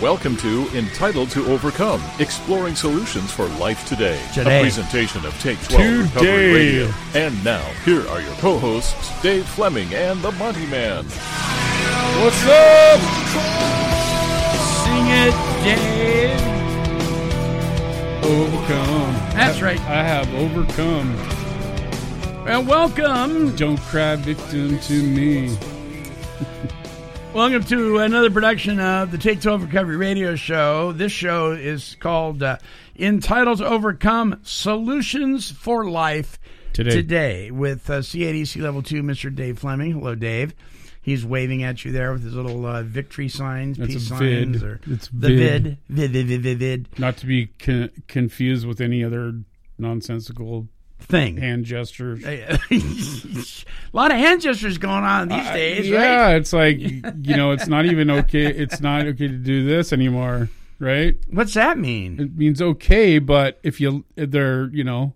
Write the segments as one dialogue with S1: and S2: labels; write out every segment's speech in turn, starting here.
S1: Welcome to Entitled to Overcome, exploring solutions for life today.
S2: Today.
S1: A presentation of Take 12 Recovery Radio. And now, here are your co-hosts, Dave Fleming and the Monty Man.
S3: What's up?
S2: Sing it, Dave.
S3: Overcome.
S2: That's right.
S3: I have overcome.
S2: And welcome.
S3: Don't cry victim to me.
S2: Welcome to another production of the Take 12 Recovery Radio Show. This show is called uh, Entitled to Overcome Solutions for Life
S3: Today.
S2: Today with uh, CADC Level 2, Mr. Dave Fleming. Hello, Dave. He's waving at you there with his little uh, victory signs,
S3: That's
S2: peace signs, or
S3: It's
S2: the
S3: vid.
S2: vid, vid, vid, vid, vid, vid
S3: Not to be con- confused with any other nonsensical
S2: thing.
S3: hand gestures.
S2: a lot of hand gestures going on these
S3: Uh,
S2: days,
S3: yeah,
S2: right?
S3: it's like you know, it's not even okay. It's not okay to do this anymore, right?
S2: What's that mean?
S3: It means okay, but if you they're you know,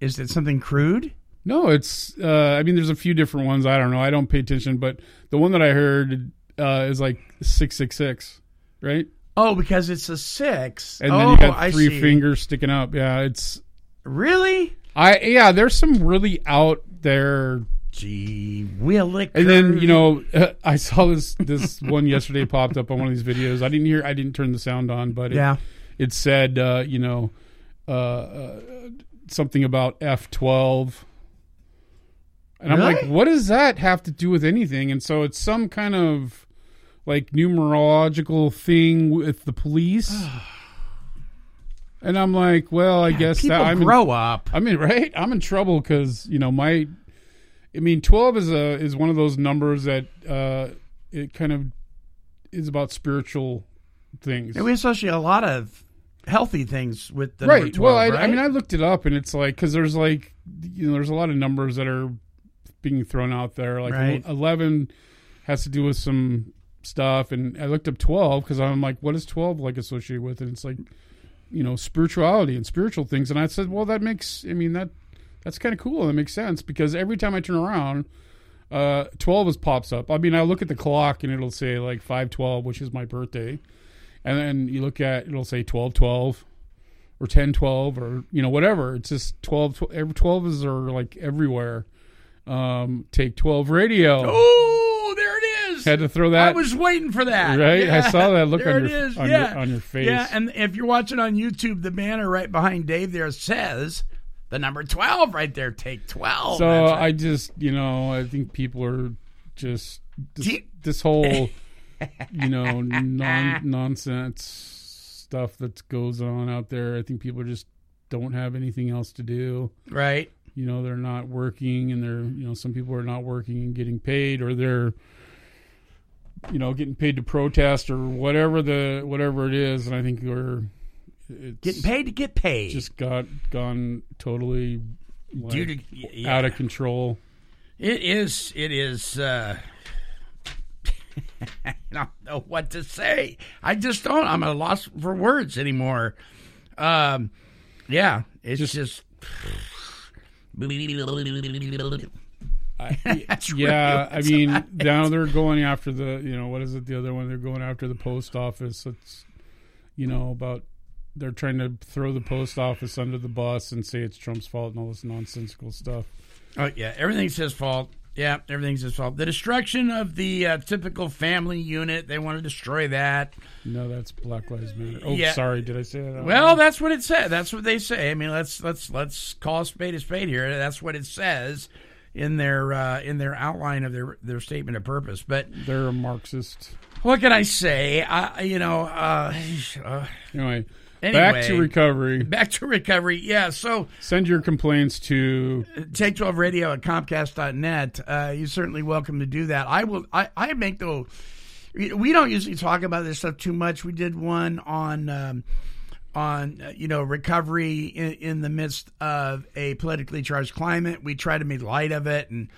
S2: Is it something crude?
S3: no, it's. Uh, I mean, there's a few different ones. I don't know. I don't pay attention, but the one that I heard uh, is like six six six, right?
S2: Oh, because it's a six.
S3: And
S2: oh,
S3: then you got three fingers sticking up. Yeah, it's.
S2: Really?
S3: I yeah, there's some really out there
S2: Gee, williker.
S3: And then you know, I saw this this one yesterday popped up on one of these videos. I didn't hear, I didn't turn the sound on, but it,
S2: yeah,
S3: it said, uh, you know, uh, uh, something about F twelve, and I'm like, what does that have to do with anything? And so it's some kind of like numerological thing with the police. And I'm like, well, I guess
S2: people
S3: that I'm in-
S2: grow up.
S3: I mean, right? I'm in trouble because you know my. I mean, twelve is a is one of those numbers that uh, it kind of is about spiritual things.
S2: And we associate a lot of healthy things with the
S3: right.
S2: number 12,
S3: well, I,
S2: right?
S3: I mean, I looked it up, and it's like because there's like you know there's a lot of numbers that are being thrown out there. Like
S2: Right.
S3: eleven has to do with some stuff, and I looked up twelve because I'm like, what is twelve like associated with? And it's like you know spirituality and spiritual things, and I said, well, that makes. I mean that that's kind of cool. That makes sense because every time I turn around. Uh, twelve is pops up. I mean, I look at the clock and it'll say like five twelve, which is my birthday, and then you look at it'll say twelve twelve, or ten twelve, or you know whatever. It's just twelve. tw- Every twelve is are like everywhere. Um, take twelve radio.
S2: oh, is.
S3: Had to throw that
S2: I was waiting for that.
S3: right. I saw that look on your on,
S2: yeah.
S3: your on your face.
S2: Yeah, and if you're watching on YouTube, the banner right behind Dave there says the number twelve right there. Take twelve.
S3: so
S2: right.
S3: I just you know I think people are just this, this whole you know non nonsense stuff that goes on out there. I think people just don't have anything else to do.
S2: right.
S3: you know they're not working and they're you know some people are not working and getting paid or they're you know getting paid to protest or whatever the whatever it is and i think we're it's
S2: Getting paid to get paid.
S3: just got gone totally like,
S2: Due to- yeah.
S3: out of control
S2: It is. It is. Uh, I don't know what to say. I just don't. I'm at a loss for words anymore. Um, yeah, it's just.
S3: I, yeah i mean now they're going after the you know what is it the other one they're going after the post office it's you know about they're trying to throw the post office under the bus and say it's trump's fault and all this nonsensical stuff
S2: Oh yeah, everything's his fault. Yeah, everything's his fault. The destruction of the uh, typical family unit. They want to destroy that.
S3: No, that's Black Lives Matter. Oh,
S2: Yeah.
S3: sorry, did I say that?
S2: Well, that's what it said. That's what they say. I mean, let's let's let's call a spade a spade here. That's what it says. In their uh, in their outline of their their statement of purpose. But
S3: They're a Marxist.
S2: what can I say? I you know uh, uh,
S3: Anyway, back to recovery.
S2: back to recovery. Yeah, so
S3: Send your complaints to
S2: take 12 radio at comcast.net uh, you're certainly welcome to do that i will i, I make though we don't usually talk about this stuff too much we did one on um, on uh, you know recovery in, in the midst of a politically charged climate. We tried to make light of it and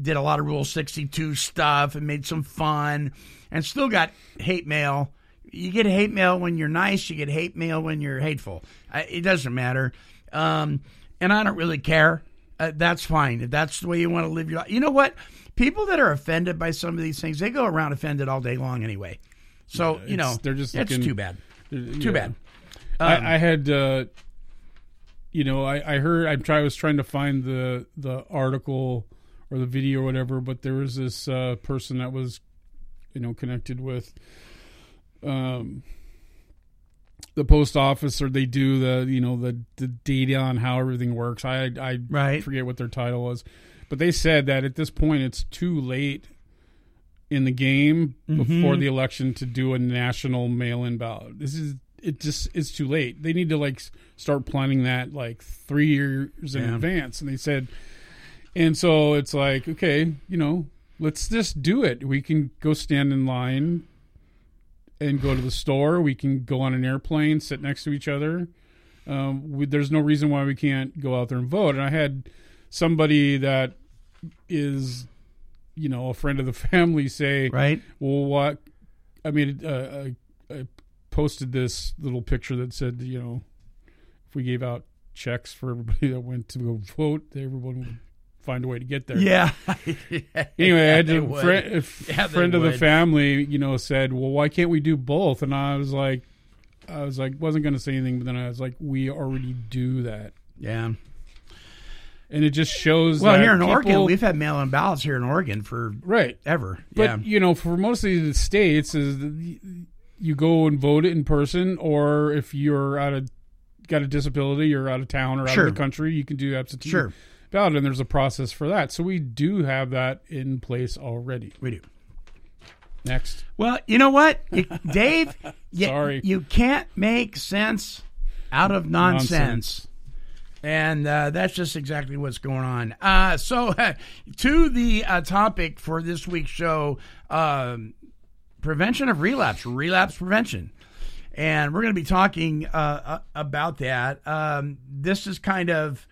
S2: did a lot of rule 62 stuff and made some fun and still got hate mail. You get hate mail when you're nice. You get hate mail when you're hateful. I, it doesn't matter. Um, and i don't really care. Uh, that's fine. If that's the way you want to live your life you know what? People that are offended by some of these things they go around offended all day long anyway. So you know
S3: they're just
S2: it's
S3: looking-
S2: too bad.
S3: Yeah.
S2: too bad Um,
S3: I, I had, uh, you know, I, I heard. I try. I was trying to find the the article or the video or whatever, but there was this uh, person that was, you know, connected with, um, the post office, or they do the, you know, the the data on how everything works. I I
S2: Right.
S3: forget what their title was, but they said that at this point it's too late in the game before the election to do a national mail-in ballot. This is it just it's too late. They need to like start planning that like 3 years in
S2: Yeah.
S3: advance and they said and so it's like okay, you know, let's just do it. We can go stand in line and go to the store. We can go on an airplane, sit next to each other. Um, we, there's no reason why we can't go out there and vote. And I had somebody that is, you know, a friend of the family say,
S2: right
S3: well, what? I mean, uh, I posted this little picture that said, you know, if we gave out checks for everybody that went to go vote, everyone would find a way to get there.
S2: yeah
S3: Anyway, I had
S2: they
S3: a,
S2: would.
S3: fri-
S2: Yeah,
S3: friend of the family, you know, said, "Well, why can't we do both?" And I was like, I was like, wasn't going to say anything, but then I was like, we already do that,
S2: yeah
S3: and it just shows.
S2: well here in oregon we've had mail-in ballots here in oregon for
S3: right,
S2: ever
S3: but
S2: yeah
S3: you know, for most of the states, is you go and vote it in person, or if you're out of got a disability, you're out of town or out
S2: Sure.
S3: of the country, you can do absentee
S2: Sure.
S3: ballot, and there's a process for that. So we do have that in place already.
S2: we do
S3: Next.
S2: Well, you know what, Dave? You,
S3: Sorry.
S2: you can't make sense out of nonsense.
S3: Nonsense.
S2: And uh, that's just exactly what's going on. Uh, so, to the uh, topic for this week's show um, prevention of relapse, relapse prevention. And we're going to be talking uh, uh, about that. Um, this is kind of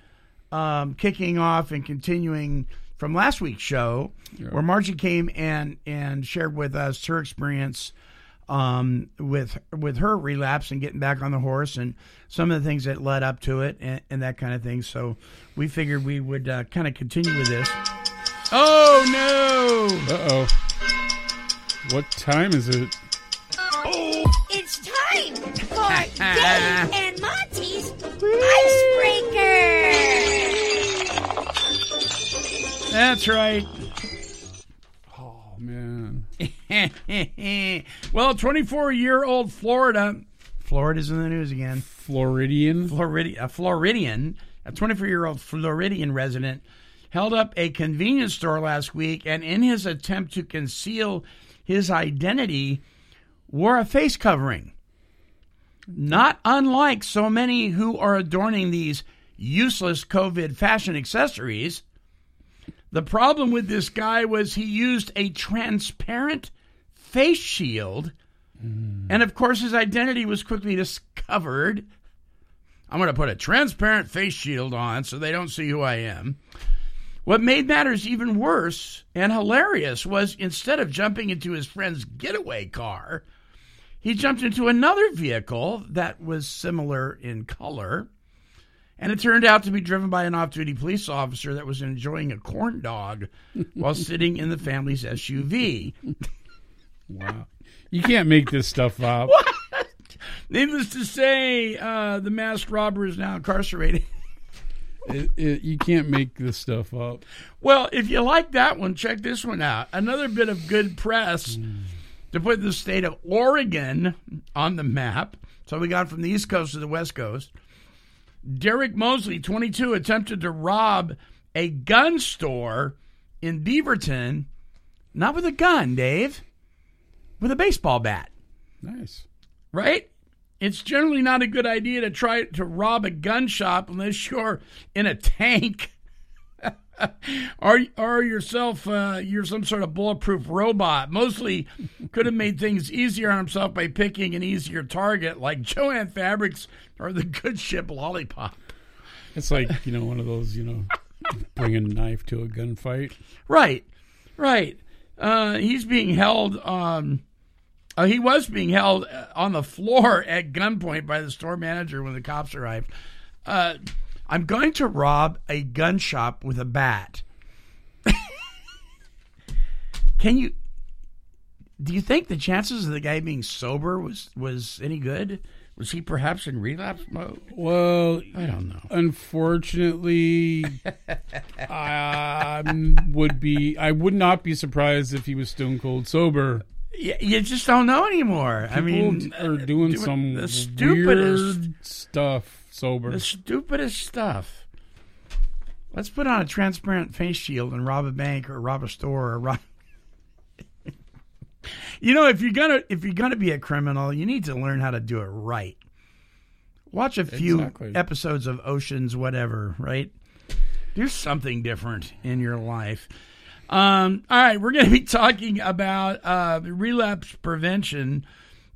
S2: um, kicking off and continuing from last week's show, where Margie came and and shared with us her experience um, with with her relapse and getting back on the horse and some of the things that led up to it and, and that kind of thing. So we figured we would uh, kind of continue with this. Oh no!
S3: Uh oh. What time is it? Oh!
S4: It's time for Dave and Monty's Icebreaker.
S2: That's right.
S3: Oh man.
S2: well, 24 year old Florida. Florida's in the news again.
S3: Floridian.
S2: Floridi- a Floridian, a 24 year old Floridian resident, held up a convenience store last week and, in his attempt to conceal his identity, wore a face covering. Not unlike so many who are adorning these useless COVID fashion accessories. The problem with this guy was he used a transparent face shield. And of course, his identity was quickly discovered. I'm going to put a transparent face shield on so they don't see who I am. What made matters even worse and hilarious was instead of jumping into his friend's getaway car, he jumped into another vehicle that was similar in color. And it turned out to be driven by an off duty police officer that was enjoying a corn dog while sitting in the family's SUV.
S3: Wow. You can't make this stuff up.
S2: Needless to say, uh, the masked robber is now incarcerated.
S3: It, it, you can't make this stuff up.
S2: Well, if you like that one, check this one out. Another bit of good press to put the state of Oregon on the map. So we got from the East Coast to the West Coast. Derek Mosley, 22, attempted to rob a gun store in Beaverton, not with a gun, Dave, with a baseball bat,
S3: Nice.
S2: right? It's generally not a good idea to try to rob a gun shop unless you're in a tank. or, or yourself, uh, you're some sort of bulletproof robot. Mosley could have made things easier on himself by picking an easier target like Jo-Ann Fabrics or the Good Ship Lollipop.
S3: It's like you know one of those you know bring a knife to a gunfight.
S2: Right, right. Uh, he's being held. Um, uh, he was being held uh, on the floor at gunpoint by the store manager when the cops arrived. Uh, I'm going to rob a gun shop with a bat. Can you? Do you think the chances of the guy being sober was was any good? Was he perhaps in relapse mode?
S3: Well,
S2: I don't know.
S3: unfortunately, I would be. I would not be surprised if he was stone cold sober.
S2: You, you just don't know anymore. I mean,
S3: People are doing
S2: doing
S3: some
S2: the stupidest-
S3: stuff sober.
S2: the stupidest stuff. Let's put on a transparent face shield and rob a bank or rob a store or rob. you know, if you're gonna if you're gonna be a criminal, you need to learn how to do it right. Watch a few
S3: Exactly.
S2: episodes of Ocean's whatever, right? Do something different in your life. Um, all right, we're going to be talking about uh, relapse prevention.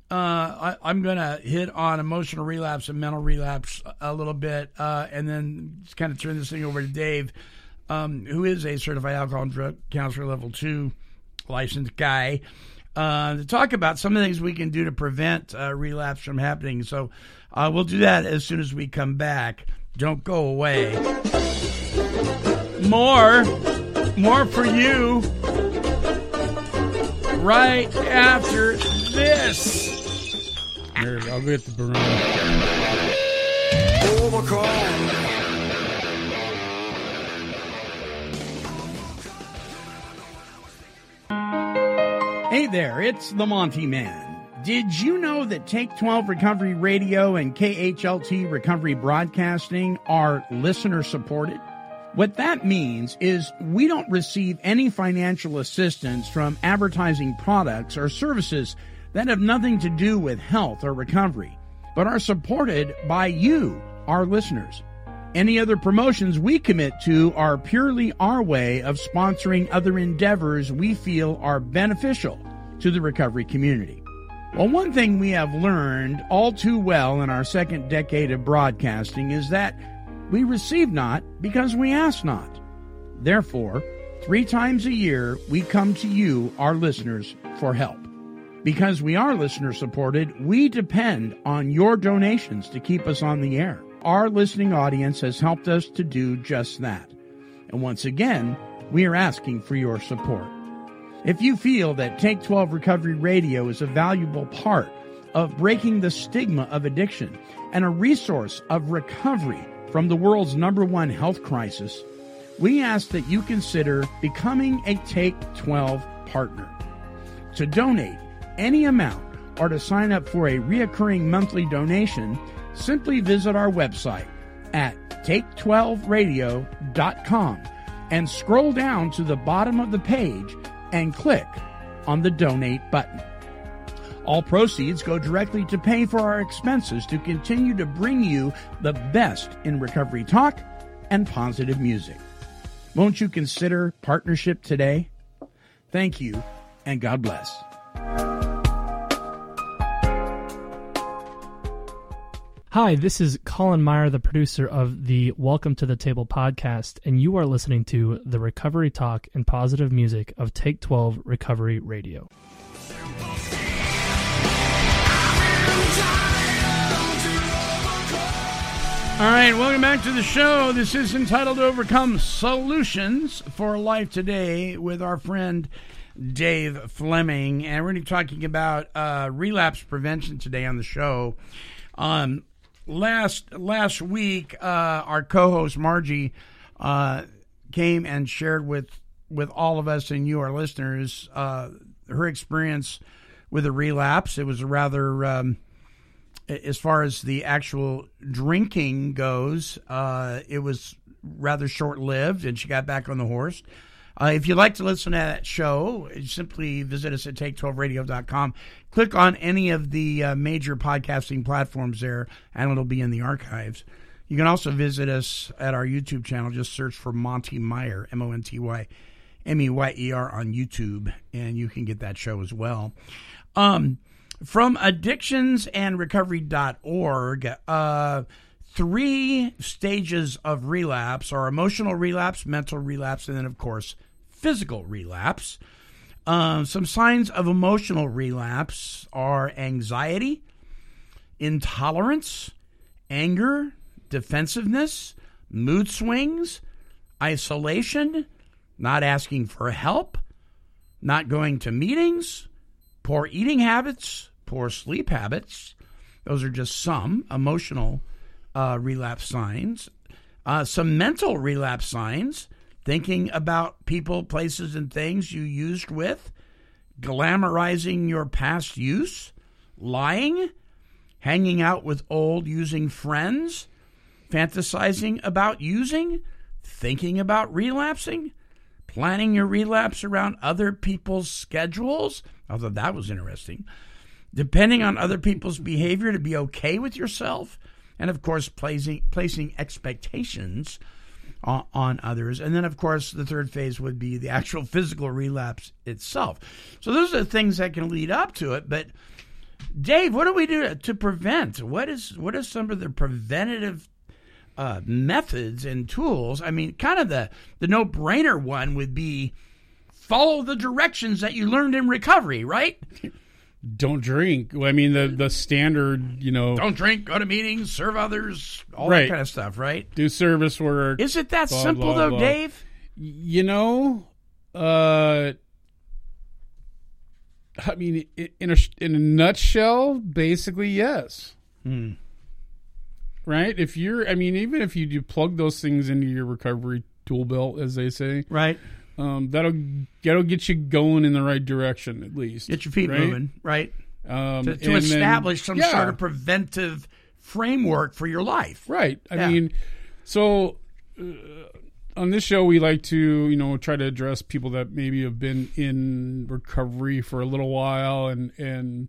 S2: Uh, I, I'm going to hit on emotional relapse and mental relapse a little bit, uh, and then just kind of turn this thing over to Dave, um, who is a certified alcohol and drug counselor level two licensed guy, uh, to talk about some of the things we can do to prevent uh, relapse from happening. So uh, we'll do that as soon as we come back. Don't go away. More, more for you right after this.
S3: Here, I'll get the barometer.
S5: Overcome.
S2: Hey there, it's the Monty Man. Did you know that Take 12 Recovery Radio and KHLT Recovery Broadcasting are listener supported? What that means is we don't receive any financial assistance from advertising products or services that have nothing to do with health or recovery, but are supported by you, our listeners. Any other promotions we commit to are purely our way of sponsoring other endeavors we feel are beneficial to the recovery community. Well, one thing we have learned all too well in our second decade of broadcasting is that we receive not because we ask not. Therefore, three times a year we come to you, our listeners, for help. Because we are listener supported, we depend on your donations to keep us on the air. Our listening audience has helped us to do just that. And once again, we are asking for your support. If you feel that Take 12 Recovery Radio is a valuable part of breaking the stigma of addiction and a resource of recovery from the world's number one health crisis, we ask that you consider becoming a Take 12 partner. To donate any amount or to sign up for a reoccurring monthly donation, simply visit our website at take12radio.com and scroll down to the bottom of the page and click on the donate button. All proceeds go directly to pay for our expenses to continue to bring you the best in recovery talk and positive music. Won't you consider partnership today? Thank you and God bless.
S6: Hi, this is Colin Meyer, the producer of the Welcome to the Table podcast, and you are listening to the recovery talk and positive music of Take 12 Recovery Radio.
S2: All right, welcome back to the show. This is entitled Overcome Solutions for Life Today with our friend Dave Fleming. And we're going to be talking about uh, relapse prevention today on the show. Um, last last week, uh, our co-host Margie uh, came and shared with with all of us and you, our listeners, uh, her experience with a relapse. It was a rather um, as far as the actual drinking goes, uh, it was rather short lived, and she got back on the horse. Uh, if you'd like to listen to that show, simply visit us at take12radio.com. Click on any of the uh, major podcasting platforms there, and it'll be in the archives. You can also visit us at our YouTube channel. Just search for Monty Meyer, M O N T Y M E Y E R on YouTube, and you can get that show as well. Um, from addictionsandrecovery.org, uh, three stages of relapse are emotional relapse, mental relapse, and then, of course, physical relapse. Um, some signs of emotional relapse are anxiety, intolerance, anger, defensiveness, mood swings, isolation, not asking for help, not going to meetings, poor eating habits, poor sleep habits. Those are just some emotional uh, relapse signs. Uh, some mental relapse signs thinking about people, places, and things you used with, glamorizing your past use, lying, hanging out with old using friends, fantasizing about using, thinking about relapsing, planning your relapse around other people's schedules. I thought that was interesting. Depending on other people's behavior to be okay with yourself, and of course, placing, placing expectations on, on others. And then, of course, the third phase would be the actual physical relapse itself. So, those are the things that can lead up to it. But, Dave, what do we do to prevent? What is what are some of the preventative uh, methods and tools? I mean, kind of the the no brainer one would be follow the directions that you learned in recovery, right?
S3: Don't drink. I mean, the the standard, you know,
S2: Don't drink, go to meetings, serve others, all
S3: Right.
S2: that kind of stuff, right?
S3: do service work.
S2: Is it that
S3: Blah,
S2: simple
S3: blah,
S2: though,
S3: blah.
S2: Dave?
S3: you know, uh, I mean, in a in a nutshell, basically, yes.
S2: Hmm.
S3: Right. If you're, I mean, even if you do plug those things into your recovery tool belt, as they say,
S2: Right.
S3: Um, that'll that'll get you going in the right direction at least.
S2: Get your feet
S3: right?
S2: moving, right?
S3: Um,
S2: To, to
S3: and then-
S2: establish some
S3: yeah.
S2: sort of preventive framework for your life.
S3: Right. I
S2: Yeah.
S3: mean, so uh, on this show, we like to, you know, try to address people that maybe have been in recovery for a little while and, and,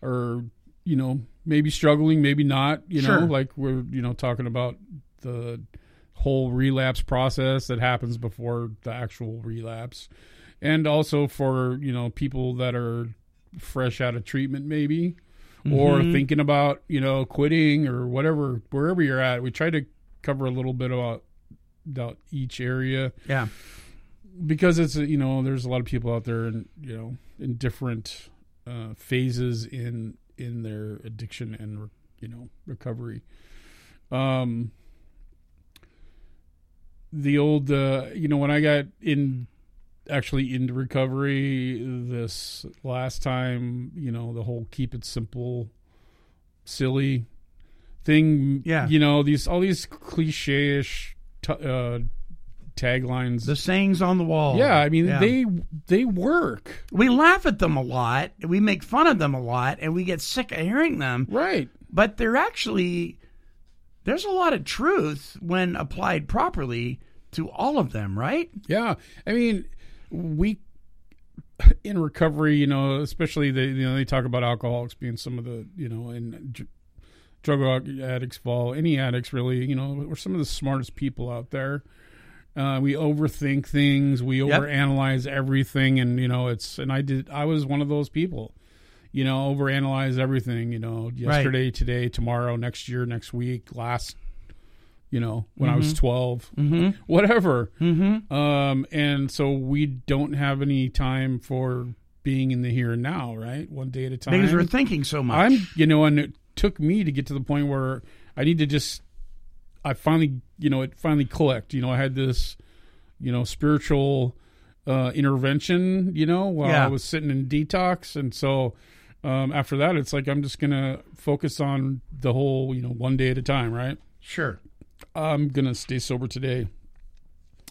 S3: or, you know, maybe struggling, maybe not, you know, like we're, you know, talking about the whole relapse process that happens before the actual relapse. And also for, you know, people that are fresh out of treatment, maybe, or
S2: Mm-hmm.
S3: thinking about you know quitting or whatever wherever you're at we try to cover a little bit about about each area
S2: Yeah.
S3: because it's you know there's a lot of people out there and you know in different uh, phases in in their addiction and you know recovery um the old uh you know when i got in actually into recovery this last time you know the whole keep it simple silly thing
S2: Yeah.
S3: you know these all these cliche-ish t- uh taglines
S2: The sayings on the wall.
S3: yeah i mean
S2: Yeah.
S3: they they work
S2: we laugh at them a lot, we make fun of them a lot, and we get sick of hearing them.
S3: right
S2: But they're actually there's a lot of truth when applied properly to all of them, right?
S3: Yeah, I mean, we in recovery, you know, especially the you know they talk about alcoholics being some of the you know and dr- drug addicts fall any addicts really you know we're some of the smartest people out there. Uh, we overthink things, we
S2: Yep.
S3: overanalyze everything, and you know it's and I did I was one of those people. You know, overanalyze everything. You know, yesterday, today, tomorrow, next year, next week, last. You know, when I was 12 whatever.
S2: Mm-hmm.
S3: Um, and so we don't have any time for being in the here and now, right? One day at a time.
S2: Because we're thinking so much.
S3: I'm, you know, and it took me to get to the point where I need to just, I finally, you know, it finally clicked. You know, I had this, you know, spiritual uh, intervention, you know, while
S2: Yeah.
S3: I was sitting in detox. And so um, after that, it's like I'm just going to focus on the whole, you know, one day at a time, right?
S2: sure.
S3: I'm gonna stay sober today.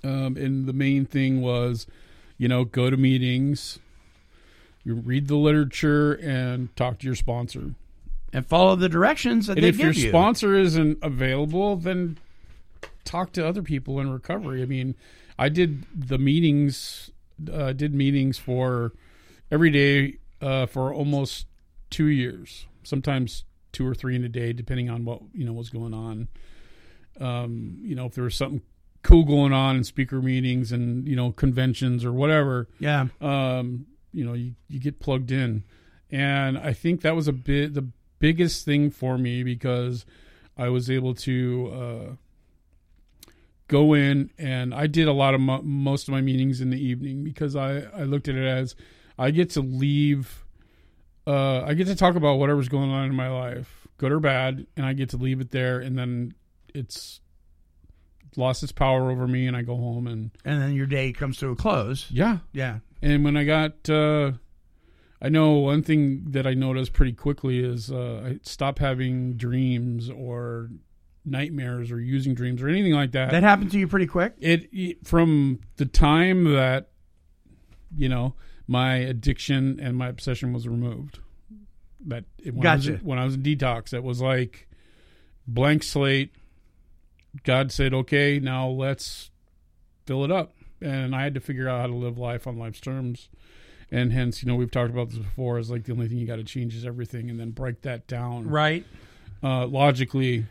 S3: Um, and the main thing was, you know, go to meetings, you read the literature, and talk to your sponsor.
S2: And follow the directions that they give you.
S3: And
S2: they
S3: if
S2: give
S3: your
S2: you.
S3: sponsor isn't available, then talk to other people in recovery. I mean, I did the meetings, uh, did meetings for every day uh, for almost two years, sometimes two or three in a day, depending on what you know was going on. Um, you know, if there was something cool going on in speaker meetings and you know conventions or whatever,
S2: Yeah.
S3: um, you know, you, you get plugged in. And I think that was a bit the biggest thing for me because I was able to uh, go in and I did a lot of mo- most of my meetings in the evening because I, I looked at it as I get to leave, uh, I get to talk about whatever's going on in my life, good or bad, and I get to leave it there and then it's lost its power over me and I go home and
S2: And then your day comes to a close.
S3: yeah,
S2: Yeah.
S3: and when I got, uh, I know one thing that I noticed pretty quickly is uh, I stopped having dreams or nightmares or using dreams or anything like that.
S2: That happened to you pretty quick.
S3: it, it from the time that you know my addiction and my obsession was removed. That it, when, I was, when I was in detox, it was like blank slate. God said, "Okay, now let's fill it up," and I had to figure out how to live life on life's terms. And hence, you know, we've talked about this before. Is like the only thing you got to change is everything, and then break that down
S2: Right.
S3: uh, logically,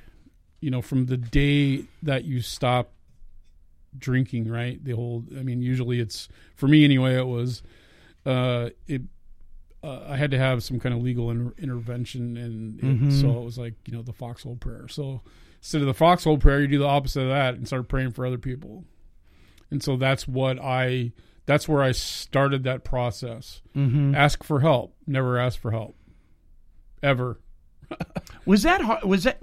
S3: you know, from the day that you stop drinking, right? The whole, I mean, usually it's for me anyway. It was, uh, it. Uh, I had to have some kind of legal inter- intervention, and it-
S2: Mhm.
S3: so it was like you know the foxhole prayer. So instead of the foxhole prayer, you do the opposite of that and start praying for other people. And so that's what I. That's where I started that process.
S2: Mm-hmm.
S3: Ask for help. Never ask for help. Ever.
S2: Was that hard? Was that?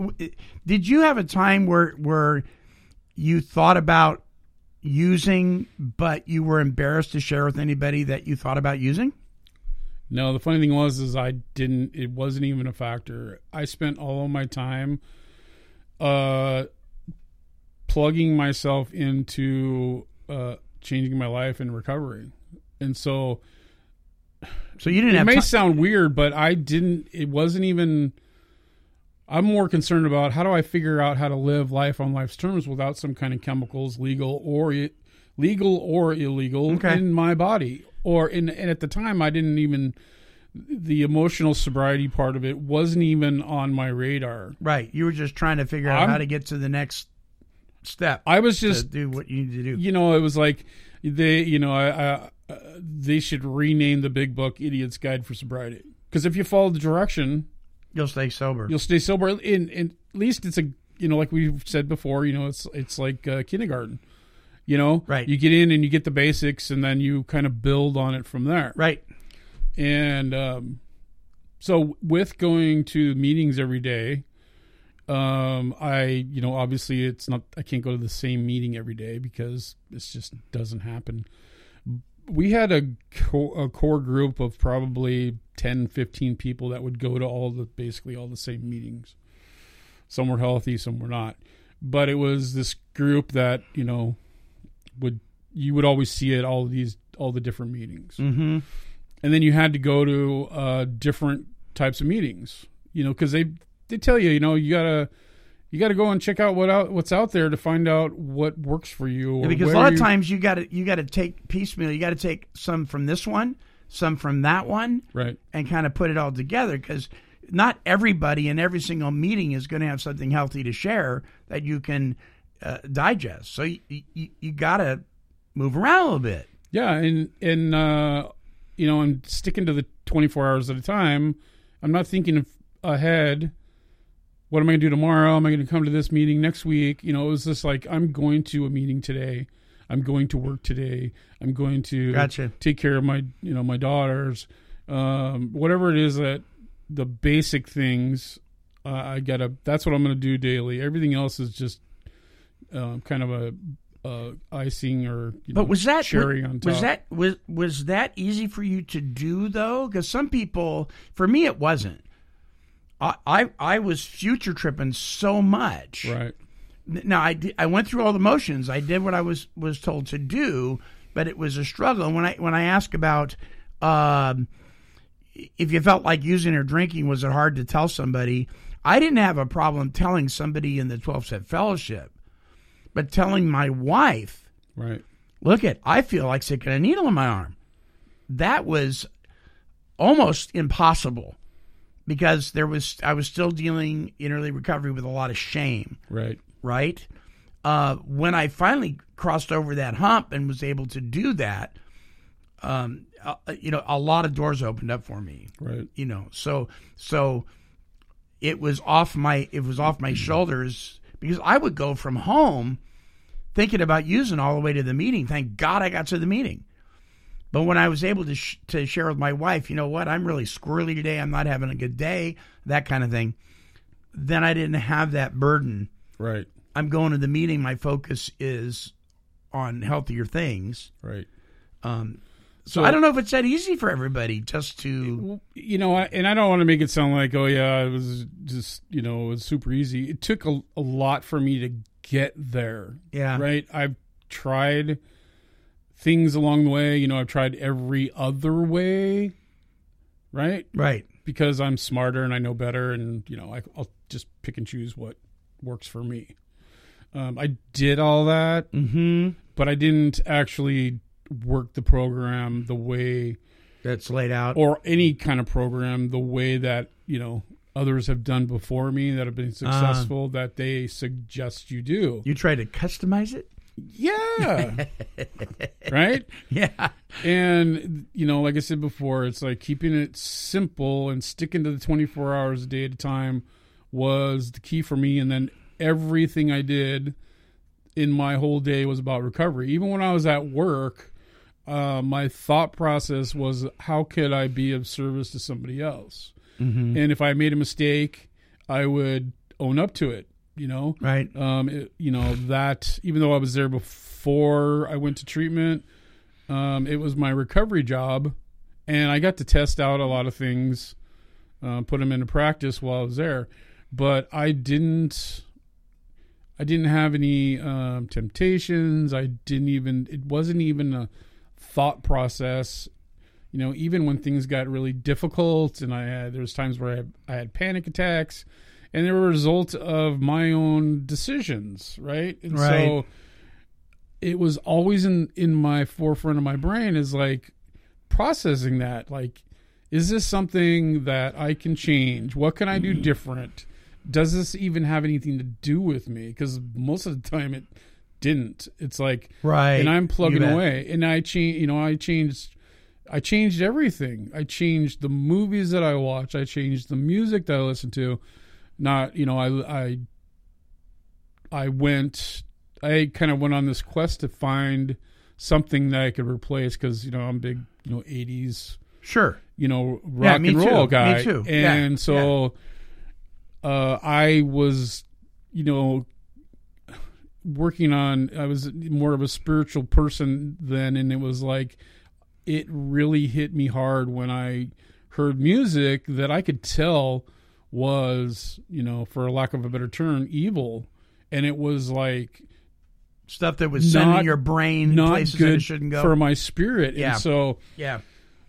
S2: Did you have a time where where you thought about using, but you were embarrassed to share with anybody that you thought about using?
S3: No, the funny thing was is I didn't it wasn't even a factor. I spent all of my time uh plugging myself into uh changing my life and recovery. And so
S2: So you didn't
S3: it may
S2: ti-
S3: sound weird, but I didn't it wasn't even I'm more concerned about how do I figure out how to live life on life's terms without some kind of chemicals, legal or i- legal or illegal,
S2: Okay.
S3: in my body. Or in and at the time, I didn't even the emotional sobriety part of it wasn't even on my radar.
S2: right. You were just trying to figure out
S3: I'm-
S2: how to get to the next step
S3: I was just
S2: do what you need to do.
S3: you know, it was like they, you know, I, I uh, they should rename the big book "Idiot's Guide for Sobriety" because if you follow the direction,
S2: You'll stay sober.
S3: you'll stay sober. In, in at least it's a you know, like we've said before, you know, it's it's like uh, kindergarten. You know,
S2: Right.
S3: You get in and you get the basics, and then you kind of build on it from there.
S2: right.
S3: And um, so with going to meetings every day, um, I you know obviously it's not I can't go to the same meeting every day because it just doesn't happen. We had a, co- a core group of probably 10, 15 people that would go to all the basically all the same meetings. Some were healthy, some were not, but it was this group that you know would you would always see at all these all the different meetings
S2: Mm-hmm.
S3: and then you had to go to uh, different types of meetings. You know, because they they tell you, you know, you gotta you gotta go and check out what out what's out there to find out what works for you. Or
S2: because a lot of times you got to you got to take piecemeal. You got to take some from this one, some from that one,
S3: right?
S2: and kind of put it all together because not everybody in every single meeting is going to have something healthy to share that you can uh, digest. So you, you, you got to move around a little bit.
S3: Yeah, and and uh, you know, and sticking to the twenty four hours at a time. I'm not thinking ahead. What am I going to do tomorrow? Am I going to come to this meeting next week? You know, it was just like I'm going to a meeting today. I'm going to work today. I'm going to
S2: Gotcha.
S3: take care of my you know my daughters. Um, whatever it is that the basic things uh, I gotta. That's what I'm going to do daily. Everything else is just um, kind of a. Uh, icing or you know,
S2: But was that
S3: cherry on top?
S2: was that was was that easy for you to do though? Because some people, for me, it wasn't. I, I I was future tripping so much.
S3: right?
S2: Now I did, I went through all the motions. I did what I was was told to do, but it was a struggle. And when I when I ask about um, if you felt like using or drinking, was it hard to tell somebody? I didn't have a problem telling somebody in the twelve step fellowship, but telling my wife,
S3: Right.
S2: look at, I feel like sticking a needle in my arm. That was almost impossible because there was I was still dealing in early recovery with a lot of shame,
S3: Right.
S2: right? Uh, when I finally crossed over that hump and was able to do that, um, uh, you know, a lot of doors opened up for me
S3: Right.
S2: you know so so it was off my it was off my shoulders because i would go from home thinking about using all the way to the meeting thank god i got to the meeting but when i was able to sh- to share with my wife you know what i'm really squirrely today i'm not having a good day that kind of thing then i didn't have that burden
S3: Right.
S2: i'm going to the meeting my focus is on healthier things
S3: Right.
S2: um so i don't know if it's that easy for everybody just to
S3: you know, I- and I don't want to make it sound like, oh yeah, it was just, you know, it was super easy. It took a, a lot for me to get there.
S2: Yeah.
S3: Right. I've tried things along the way. You know, I've tried every other way. Right.
S2: right
S3: Because I'm smarter and I know better, and you know, I, I'll just pick and choose what works for me. Um, I did all that,
S2: mm-hmm
S3: but I didn't actually work the program the way
S2: that's laid out
S3: or any kind of program the way that you know others have done before me that have been successful that they suggest you do
S2: You try to customize it?
S3: Yeah. Right?
S2: Yeah.
S3: and you know like i said before it's like keeping it simple and sticking to the 24 hours a day at a time was the key for me. And then everything i did in my whole day was about recovery. Even when i was at work uh, my thought process was how could i be of service to somebody else?
S2: Mm-hmm.
S3: and if i made a mistake i would own up to it you know
S2: Right.
S3: um, it, you know that even though I was there before I went to treatment, um, it was my recovery job, and I got to test out a lot of things, uh, put them into practice while I was there. But I didn't, I didn't have any um, temptations. I didn't even. It wasn't even a thought process. You know, even when things got really difficult, and I had there was times where I had, I had panic attacks and they were a result of my own decisions, right? And
S2: Right.
S3: so it was always in in my forefront of my brain is like processing that like is this something that I can change? What can I do mm-hmm. different? Does this even have anything to do with me? Because most of the time it didn't. It's like
S2: Right.
S3: and I'm plugging away, and I change. You know, I changed. I changed everything. I changed the movies that I watch. I changed the music that I listen to. Not, you know, I I I went. I kind of went on this quest to find something that I could replace because you know I'm big, you know, '80s,
S2: Sure.
S3: you know, rock
S2: me
S3: and
S2: too.
S3: roll
S2: Me
S3: guy,
S2: too. Yeah,
S3: and so uh, I was, you know, working on. I was more of a spiritual person then, and it was like it really hit me hard when I heard music that I could tell was, you know, for lack of a better term, evil, and it was like
S2: Stuff that was sending
S3: Not-
S2: your brain
S3: not
S2: places that
S3: good
S2: it shouldn't go.
S3: for my spirit.
S2: Yeah.
S3: And so
S2: yeah.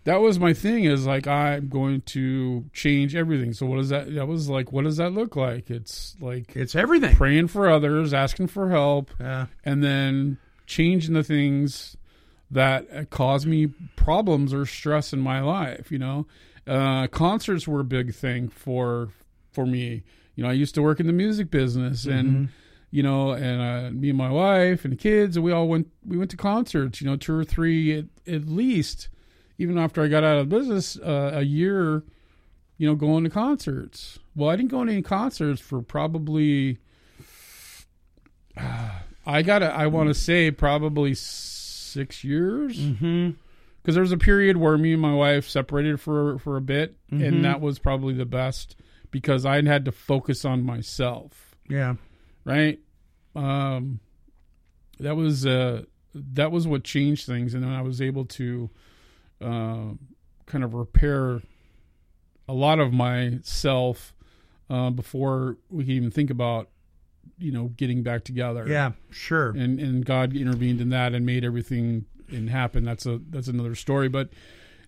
S3: that was my thing is like I'm going to change everything. So what does that that was like what does that look like? It's like
S2: It's everything.
S3: praying for others, asking for help,
S2: Yeah.
S3: and then changing the things that cause me problems or stress in my life, you know. Uh, concerts were a big thing for for me. You know, I used to work in the music business and you know, and uh, me and my wife and kids, and we all went. We went to concerts. You know, two or three at, at least. Even after I got out of business, uh, a year. You know, going to concerts. Well, I didn't go to any concerts for probably. I got to I want to say probably six years.
S2: Mm-hmm.
S3: Because there was a period where me and my wife separated for for a bit,
S2: Mhm.
S3: and that was probably the best because I had to focus on myself
S2: Yeah.
S3: right? Um, that was uh, that was what changed things, and then I was able to uh, kind of repair a lot of myself uh, before we could even think about you know getting back together.
S2: Yeah. Sure.
S3: and and God intervened in that and made everything and happen. That's a that's another story, but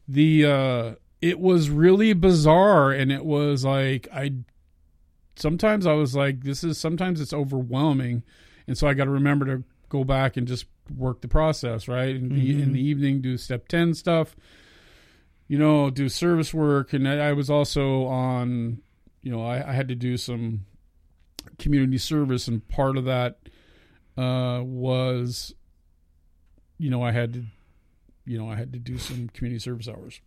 S3: the uh, it was really bizarre, and it was like I sometimes I was like, this is sometimes it's overwhelming, and so I got to remember to go back and just work the process, right? And the, in the evening, do step ten stuff. You know, do service work, and I, I was also on. You know, I, I had to do some community service, and part of that uh, was, you know, I had to, you know, I had to do some community service hours,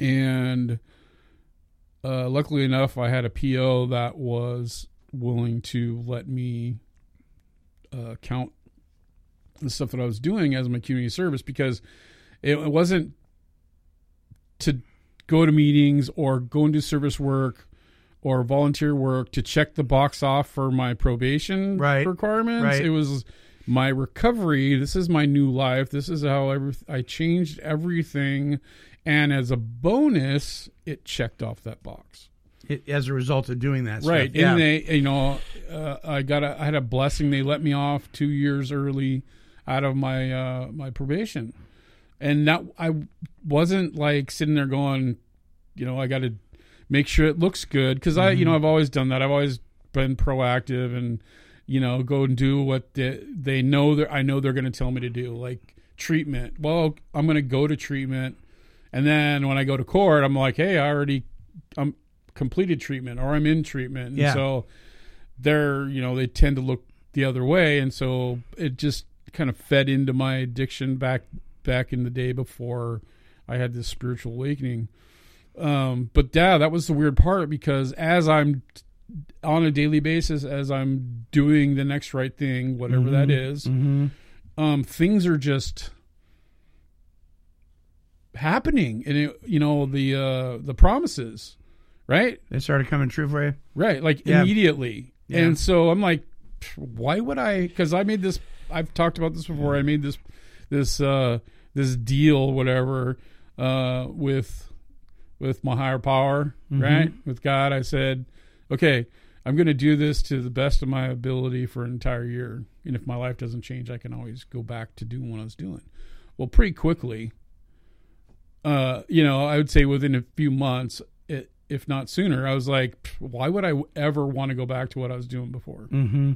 S3: and uh, luckily enough, I had a PO that was willing to let me uh, count the stuff that I was doing as my community service because it, wasn't to go to meetings or go and do service work or volunteer work to check the box off for my probation
S2: Right.
S3: requirements.
S2: Right.
S3: It was my recovery. This is my new life. This is how every, I changed everything. And as a bonus, it checked off that box.
S2: It- as a result of doing that.
S3: Right.
S2: Stuff. Yeah.
S3: And they, you know, uh, I got a, I had a blessing. They let me off two years early out of my, uh, my probation. And that I wasn't like sitting there going, you know, I got to make sure it looks good. Cause I, you know, I've always done that. I've always been proactive and, you know, go and do what they, they know that I know they're going to tell me to do, like treatment. Well, I'm going to go to treatment. And then when I go to court, I'm like, hey, I already, I'm completed treatment or I'm in treatment. And
S2: Yeah.
S3: so they're, you know, they tend to look the other way. And so it just kind of fed into my addiction back, back in the day before I had this spiritual awakening. Um, but yeah, that was the weird part because as I'm on a daily basis, as I'm doing the next right thing, whatever that is, um, things are just happening, and it, you know the uh, the promises, right,
S2: They started coming true for you.
S3: right, like
S2: Yeah.
S3: immediately,
S2: Yeah.
S3: and so I'm like, why would I? Because I made this. I've talked about this before. I made this this uh, this deal, whatever, uh, with with my higher power, right, with God. I said, okay. I'm going to do this to the best of my ability for an entire year. And if my life doesn't change, I can always go back to doing what I was doing. Well, pretty quickly, uh, you know, I would say within a few months, it, if not sooner, I was like, why would I ever want to go back to what I was doing before?
S2: Mm-hmm.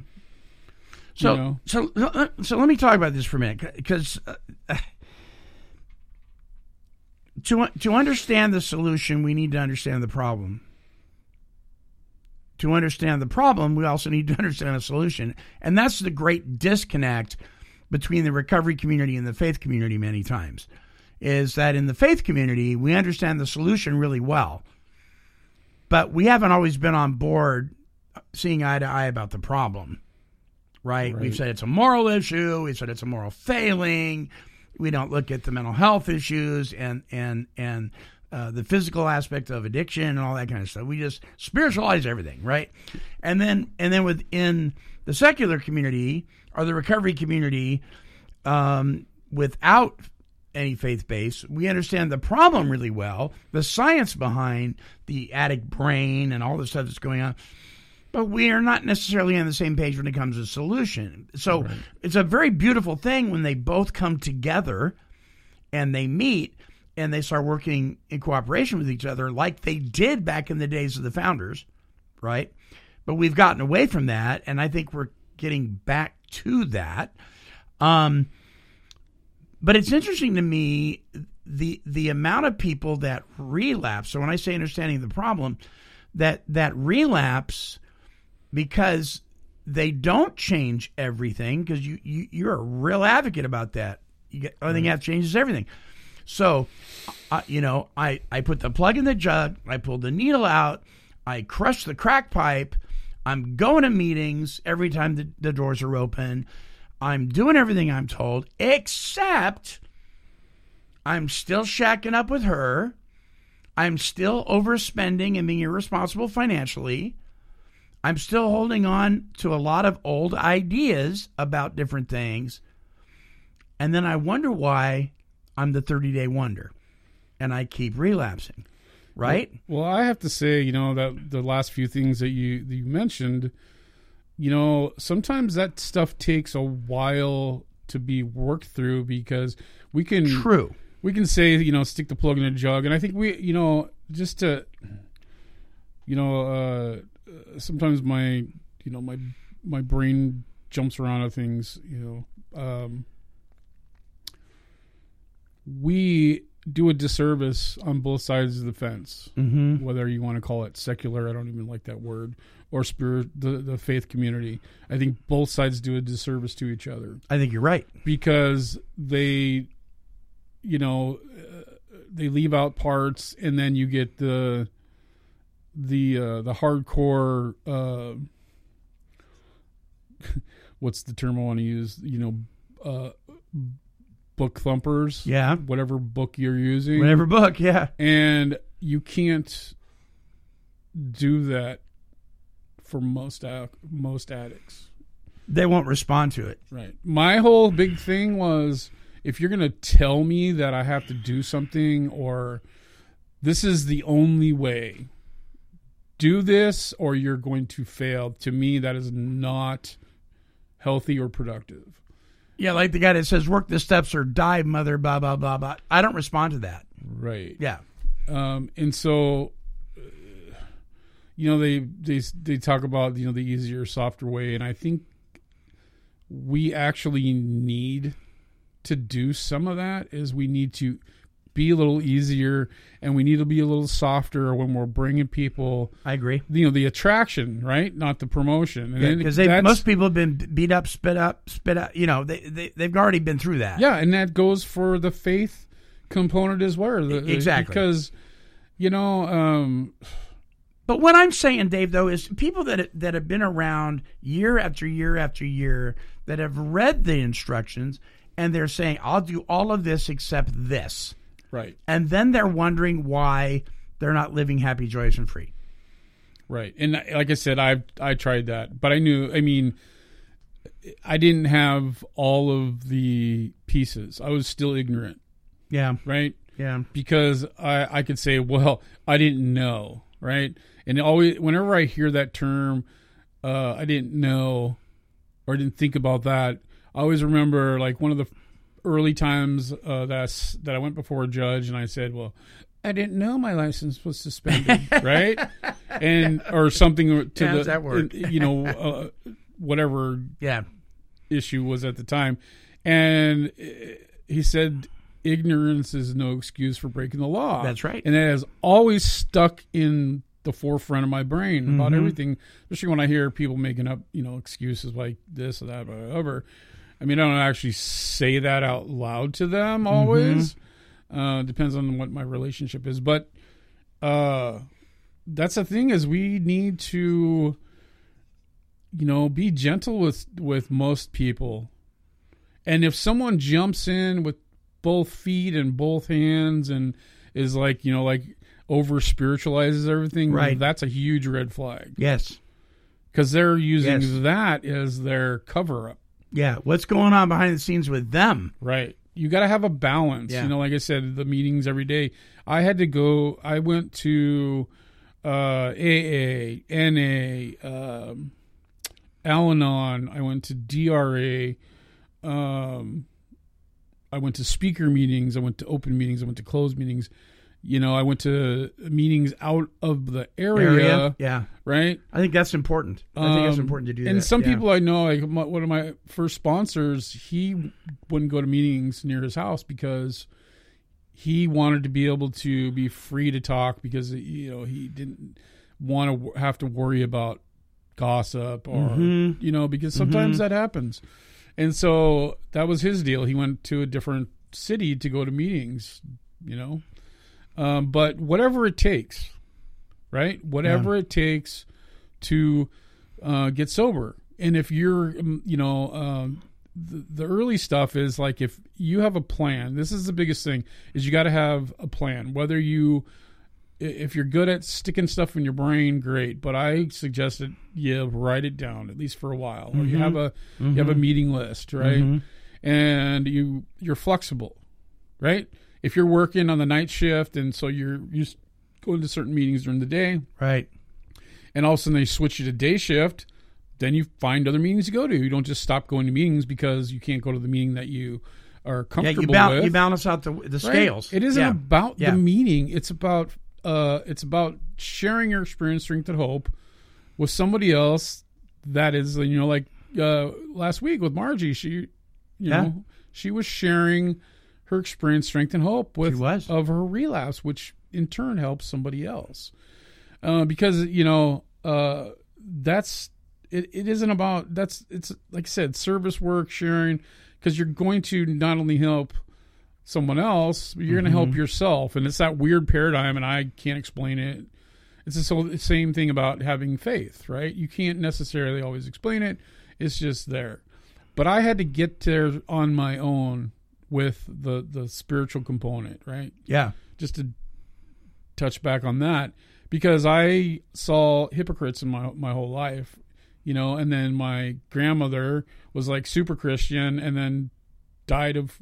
S2: So,
S3: You know?
S2: so, uh, so let me talk about this for a minute, because uh, to to understand the solution, we need to understand the problem. To understand the problem, we also need to understand a solution, and that's the great disconnect between the recovery community and the faith community. Many times, is that in the faith community we understand the solution really well, but we haven't always been on board seeing eye to eye about the problem right? We've said it's a moral issue. We've said it's a moral failing. We don't look at the mental health issues and and and uh, the physical aspect of addiction and all that kind of stuff. We just spiritualize everything, right? And then and then within the secular community or the recovery community, um, without any faith base, we understand the problem really well, the science behind the addict brain and all the stuff that's going on but we are not necessarily on the same page when it comes to solution. So it's a very beautiful thing when they both come together and they meet and they start working in cooperation with each other like they did back in the days of the founders, right? But we've gotten away from that and I think we're getting back to that. Um but it's interesting to me the the amount of people that relapse. So when I say understanding the problem, that that relapse because they don't change everything because you, you you're a real advocate about that. You get only thing you have to change is everything. So, uh, you know, I I put the plug in the jug, I pulled the needle out, I crushed the crack pipe. I'm going to meetings every time the, the doors are open. I'm doing everything I'm told, except I'm still shacking up with her. I'm still overspending and being irresponsible financially. I'm still holding on to a lot of old ideas about different things. And then I wonder why I'm the 30 day wonder and I keep relapsing. Right?
S3: Well, I have to say, you know, that the last few things that you that you mentioned, you know, sometimes that stuff takes a while to be worked through because we can
S2: True.
S3: we can say, you know, stick the plug in a jug, and I think we, you know, just to, you know, uh, sometimes my, you know, my my brain jumps around at things. You know, um, we do a disservice on both sides of the fence.
S2: Mm-hmm.
S3: Whether you want to call it secular, I don't even like that word, or spirit, the the faith community. I think both sides do a disservice to each other
S2: I think you're right.
S3: because they, you know, uh, they leave out parts, and then you get the the uh, the hardcore. Uh, what's the term I want to use? You know, uh, book thumpers.
S2: Yeah.
S3: whatever book you're using.
S2: Whatever book, yeah.
S3: and you can't do that for most al- most addicts.
S2: They won't respond to it.
S3: Right. My whole big thing was if you're going to tell me that I have to do something or this is the only way, do this or you're going to fail. To me, that is not healthy or productive.
S2: Yeah, like the guy that says, work the steps or die, mother, blah, blah, blah, blah. I don't respond to that.
S3: Right.
S2: Yeah.
S3: Um, and so, uh, you know, they they they talk about you know the easier, softer way, and I think we actually need to do some of that. Is we need to be a little easier, and we need to be a little softer when we're bringing people.
S2: I agree.
S3: You know, the attraction, right, not the promotion.
S2: Because
S3: that's-
S2: most people have been beat up, spit up, spit up. You know, they, they, they've already been through that.
S3: Yeah, and that goes for the faith component as well.
S2: Exactly.
S3: because you know. um
S2: But what I'm saying, Dave, though, is people that that have been around year after year after year that have read the instructions and they're saying, "I'll do all of this except this,"
S3: Right.
S2: and then they're wondering why they're not living happy, joyous, and free.
S3: Right. And like I said, I I tried that, but I knew. I mean, I didn't have all of the pieces. I was still ignorant,
S2: Yeah,
S3: right?
S2: yeah,
S3: Because I I could say, well, I didn't know, right? And always, whenever I hear that term, uh, I didn't know, or I didn't think about that. I always remember like one of the early times uh, that I that I went before a judge and I said, well. I didn't know my license was suspended, right? And or something to the
S2: that work?
S3: you know uh, whatever
S2: yeah.
S3: issue was at the time, and uh, he said ignorance is no excuse for breaking the law.
S2: That's right.
S3: and that has always stuck in the forefront of my brain about
S2: Mm-hmm.
S3: everything. Especially when I hear people making up you know excuses like this or that, or whatever. I mean, I don't actually say that out loud to them
S2: Mm-hmm.
S3: always. Uh, depends on what my relationship is, but uh, that's the thing is we need to you know be gentle with with most people and if someone jumps in with both feet and both hands and is like you know like over spiritualizes everything
S2: Right.
S3: that's a huge red flag
S2: Yes.
S3: because they're using
S2: Yes.
S3: that as their cover up
S2: Yeah. What's going on behind the scenes with them?
S3: Right. You got to have a balance.
S2: Yeah.
S3: You know, like I said, the meetings every day. I had to go. I went to uh, AA, NA, um, Al-Anon. I went to DRA. Um, I went to speaker meetings. I went to open meetings. I went to closed meetings. You know, I went to meetings out of the area.
S2: Yeah.
S3: Right.
S2: I think that's important. I think it's
S3: Um,
S2: important to do that.
S3: And some
S2: yeah.
S3: people I know, like my, one of my first sponsors, he wouldn't go to meetings near his house because he wanted to be able to be free to talk because you know he didn't want to have to worry about gossip or
S2: Mm-hmm.
S3: you know because sometimes that happens. And so that was his deal. He went to a different city to go to meetings, you know. Um, but whatever it takes, right? Whatever it takes to uh, get sober. And if you're, um, you know, um, the, the early stuff is like if you have a plan. This is the biggest thing: is you got to have a plan. Whether you, if you're good at sticking stuff in your brain, great. But I suggested you write it down at least for a while, or you have a you have a meeting list, right? And you you're flexible, right? If you're working on the night shift, and so you're you s- going to certain meetings during the day,
S2: right.
S3: and all of a sudden they switch you to day shift, then you find other meetings to go to. You don't just stop going to meetings because you can't go to the meeting that you are
S2: Yeah,
S3: comfortable
S2: you, bal-
S3: with.
S2: you balance out the the
S3: right?
S2: scales.
S3: It isn't
S2: Yeah.
S3: about
S2: Yeah.
S3: the meeting. It's about uh, it's about sharing your experience, strength, and hope with somebody else. That is, you know, like uh, last week with Margie. She, you
S2: Yeah.
S3: know, she was sharing her experience, strength, and hope with of her relapse, which in turn helps somebody else. Uh, because you know, uh, that's it, it isn't about that's it's like I said, service work, sharing, because you're going to not only help someone else, you're going to help yourself, and it's that weird paradigm, and I can't explain it. It's the same thing about having faith, right? You can't necessarily always explain it. It's just there. But I had to get there on my own with the the spiritual component, right?
S2: Yeah.
S3: Just to touch back on that because I saw hypocrites in my my whole life, you know, and then my grandmother was like super Christian and then died of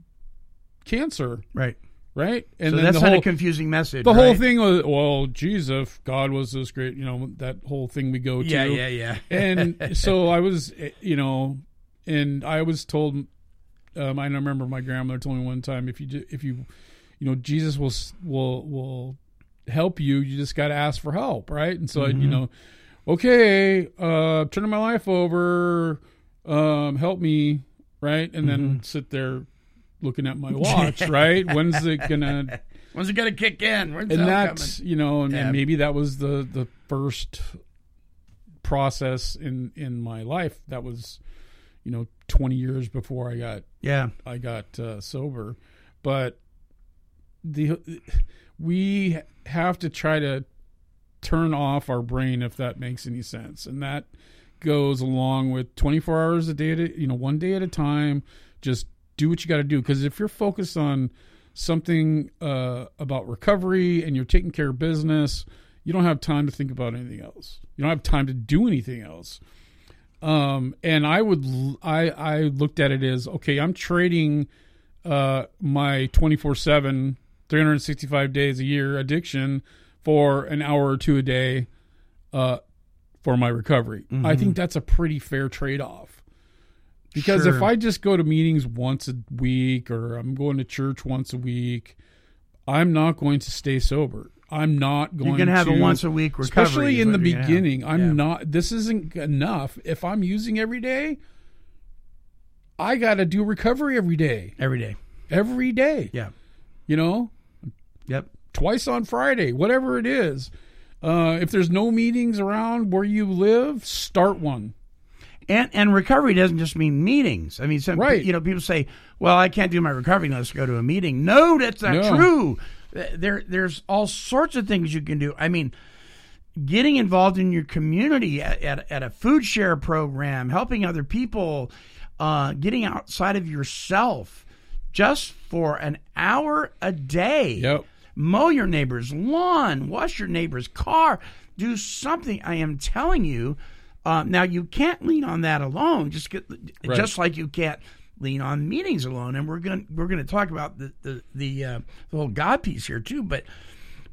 S3: cancer,
S2: Right.
S3: right? And
S2: so that's
S3: the
S2: not
S3: whole,
S2: a confusing message.
S3: the whole thing was well, Jesus, God was this great, you know, that whole thing we go to.
S2: Yeah, yeah, yeah.
S3: and so I was, eh, you know, and I was told. Um, I remember my grandmother told me one time, if you if you, you know, Jesus will will will help you. You just got to ask for help, right? And so I,
S2: Mm-hmm.
S3: you know, okay, uh, turning my life over, um, help me, right? And then
S2: Mm-hmm.
S3: sit there looking at my watch, right? When's it gonna?
S2: When's it gonna kick in? When's
S3: and
S2: that
S3: that's
S2: coming?
S3: you know and, and maybe that was the the first process in in my life that was you know 20 years before i got
S2: Yeah.
S3: i got uh, sober. But the we have to try to turn off our brain if that makes any sense. And that goes along with 24 hours a day at a, you know one day at a time. Just do what you got to do. Because if you're focused on something uh, about recovery and you're taking care of business you don't have time to think about anything else. You don't have time to do anything else um, and i would I I looked at it as okay i'm trading uh, my 24 7 365 days a year addiction for an hour or two a day uh, for my recovery. I think that's a pretty fair trade-off. Because
S2: Sure.
S3: if i just go to meetings once a week or i'm going to church once a week i'm not going to stay sober i'm not going
S2: You're gonna have
S3: to
S2: a once a week recovery.
S3: especially in the beginning i'm
S2: Yeah.
S3: not this isn't enough if i'm using every day i got to do recovery every day
S2: every day.
S3: every day
S2: Yeah.
S3: you know
S2: Yep.
S3: twice on friday whatever it is uh, if there's no meetings around where you live start one
S2: And and recovery doesn't just mean meetings. I mean, some
S3: Right.
S2: you know people say, "Well, I can't do my recovery unless I go to a meeting." No, that's not
S3: No.
S2: true. There there's all sorts of things you can do. I mean, getting involved in your community at, at, at a food share program, helping other people, uh, getting outside of yourself just for an hour a day.
S3: Yep.
S2: Mow your neighbor's lawn, wash your neighbor's car, do something. I am telling you. Uh, now you can't lean on that alone. Just get,
S3: Right.
S2: just like you can't lean on meetings alone. And we're going to we're going to talk about the the the, uh, the whole God piece here too. But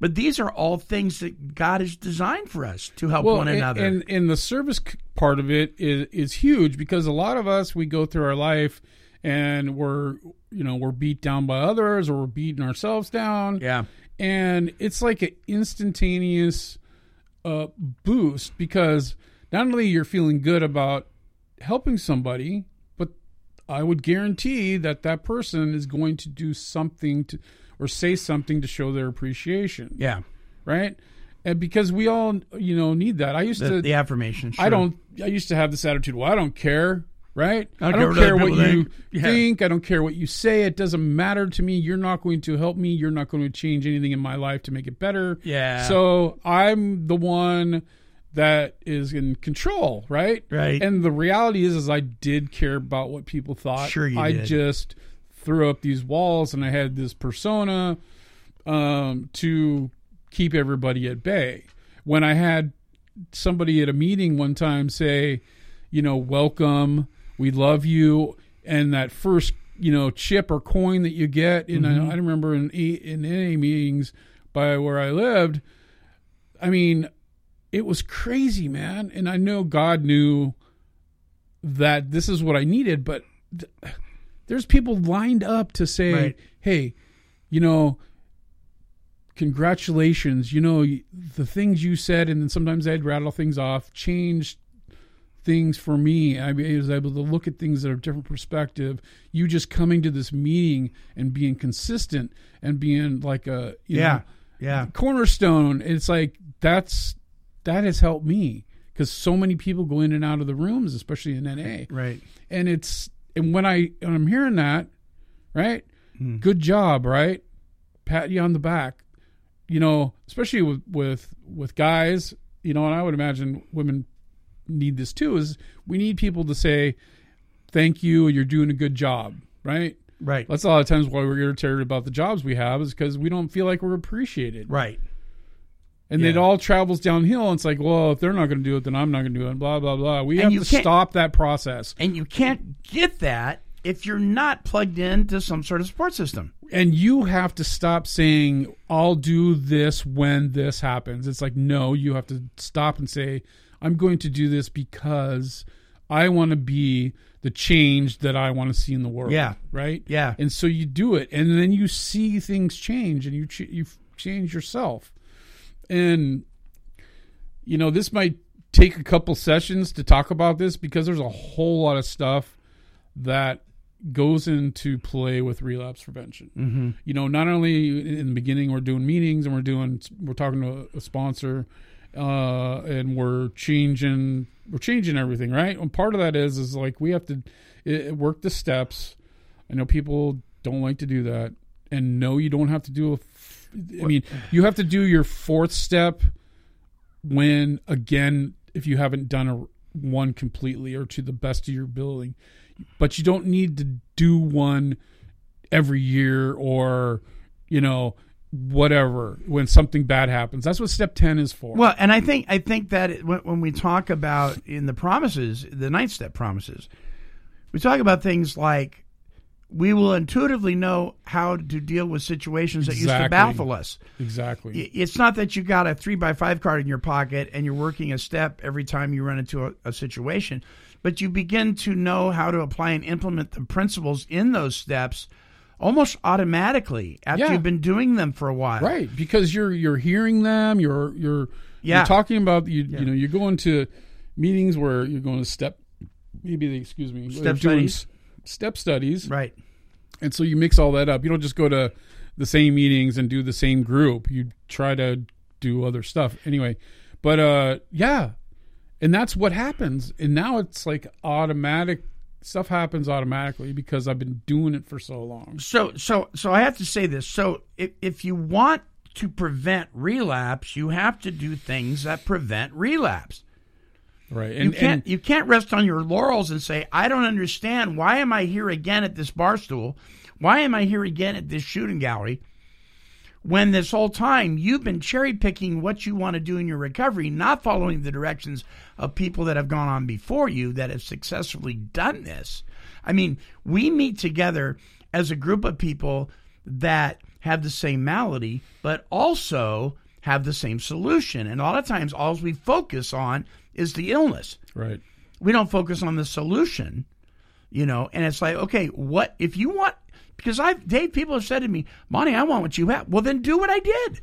S2: but these are all things that God has designed for us to help one
S3: and,
S2: another.
S3: and and the service part of it is is huge because a lot of us we go through our life and we're you know we're beat down by others or we're beating ourselves down
S2: yeah,
S3: and it's like an instantaneous uh, boost because not only you're feeling good about helping somebody, I would guarantee that that person is going to do something to or say something to show their appreciation,
S2: yeah.
S3: right? And because we all you know need that. I used
S2: The,
S3: to
S2: the affirmation.
S3: I don't. I used to have this attitude. Well, I don't care, right?
S2: I
S3: I
S2: don't
S3: don't,
S2: care what
S3: you
S2: think.
S3: Think. I don't care what you say. It doesn't matter to me. You're not going to help me. You're not going to change anything in my life to make it better.
S2: Yeah.
S3: So I'm the one that is in control, right?
S2: Right.
S3: And the reality is, is I did care about what people thought.
S2: Sure you
S3: I
S2: did.
S3: just threw up these walls, and I had this persona um, to keep everybody at bay. When I had somebody at a meeting one time say, you know, welcome, we love you, and that first, you know, chip or coin that you get in,
S2: Mm-hmm.
S3: I, I remember in in AA meetings by where I lived. I mean, it was crazy, man, and I know God knew that this is what I needed, but th- there's people lined up to say,
S2: Right.
S3: "Hey, you know, congratulations. You know, the things you said, and then sometimes I'd rattle things off, changed things for me. I was able to look at things that a different perspective. You just coming to this meeting and being consistent and being like a you
S2: Yeah.
S3: know,
S2: Yeah.
S3: cornerstone. It's like that's that has helped me because so many people go in and out of the rooms, especially in NA
S2: Right.
S3: and it's and when I when I'm hearing that, right?
S2: Hmm.
S3: Good job, right? Pat you on the back. You know, especially with with with guys, you know, and I would imagine women need this too. Is we need people to say, "Thank you, you're doing a good job," right?
S2: Right.
S3: That's a lot of times why we're irritated about the jobs we have is because we don't feel like we're appreciated,
S2: Right.
S3: And it all travels downhill. And it's like, well, if they're not going to do it, then I'm not going to do it. Blah blah blah. We
S2: And
S3: have to stop that process.
S2: And you can't get that if you're not plugged into some sort of support system.
S3: and you have to stop saying i'll do this when this happens it's like no you have to stop and say i'm going to do this because i want to be the change that i want to see in the world
S2: Yeah.
S3: right
S2: Yeah.
S3: and so you do it and then you see things change and you ch- you change yourself and you know this might take a couple sessions to talk about this because there's a whole lot of stuff that goes into play with relapse prevention. Mm-hmm. You know, not only in the beginning we're doing meetings and we're doing we're talking to a sponsor, uh, and we're changing we're changing everything, right? And part of that is is like we have to it, work the steps. I know people don't like to do that, and no, you don't have to do a. I mean, you have to do your fourth step when again if you haven't done a one completely or to the best of your ability. But you don't need to do one every year or you know whatever when something bad happens. That's what step 10 is for.
S2: Well, and I think I think that when we talk about in the promises, the ninth step promises, we talk about things like we will intuitively know how to deal with situations that used to baffle us.
S3: exactly
S2: It's not that you got a three by five card in your pocket and you're working a step every time you run into a, a situation, but you begin to know how to apply and implement the principles in those steps almost automatically after
S3: Yeah.
S2: you've been doing them for a while.
S3: right because you're you're hearing them you're you're
S2: Yeah.
S3: you're talking about you you know you're going to meetings where you're going to step maybe they excuse me
S2: Step studies.
S3: Step studies
S2: Right.
S3: And so you mix all that up. You don't just go to the same meetings and do the same group. You try to do other stuff anyway. But uh yeah. And that's what happens. And now it's like automatic stuff happens automatically because I've been doing it for so long.
S2: So so so I have to say this. So if if you want to prevent relapse, you have to do things that prevent relapse.
S3: Right.
S2: You can't
S3: and
S2: you can't rest on your laurels and say, I don't understand. Why am I here again at this bar stool? Why am I here again at this shooting gallery? When this whole time you've been cherry picking what you want to do in your recovery, not following the directions of people that have gone on before you that have successfully done this. I mean, we meet together as a group of people that have the same malady, but also have the same solution. And a lot of times, all we focus on is the illness.
S3: right.
S2: We don't focus on the solution, you know. And it's like, okay, what if you want? Because I've Dave, people have said to me, Monty, I want what you have. Well, then do what I did.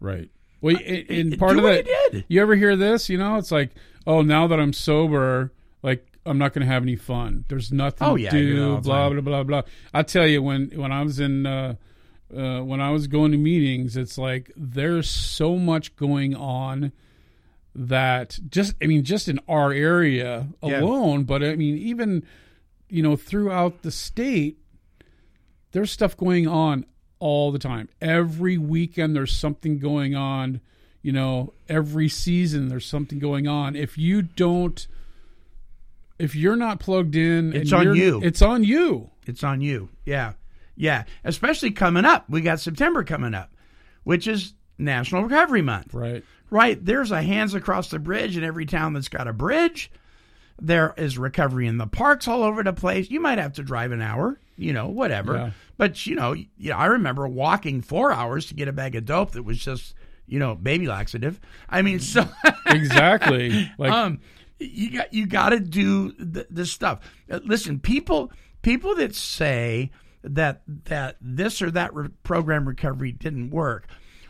S3: Right. Well, and, and
S2: do
S3: part of
S2: what
S3: that,
S2: did.
S3: you ever hear this? You know, it's like, oh, now that I'm sober, like I'm not going to have any fun. There's nothing
S2: Oh,
S3: to
S2: yeah, I do that all
S3: do.
S2: the
S3: Blah blah blah blah. I tell you, when when I was in, uh, uh, when I was going to meetings, it's like there's so much going on that just, I mean, just in our area
S2: Yeah.
S3: alone, but I mean, even you know, throughout the state, there's stuff going on all the time. Every weekend there's something going on, you know, every season there's something going on. If you don't if you're not plugged in,
S2: It's on you.
S3: It's on you.
S2: It's on you. Yeah. Yeah. Especially coming up. We got September coming up, which is National Recovery Month.
S3: Right.
S2: Right. There's a hands across the bridge in every town that's got a bridge. There is recovery in the parks all over the place. You might have to drive an hour, you know, whatever.
S3: Yeah.
S2: But you know, you know, I remember walking four hours to get a bag of dope that was just, you know, baby laxative. I mean, so
S3: Exactly. Like
S2: um, you got you got to do the, this stuff. Uh, listen, people people that say that that this or that re- program recovery didn't work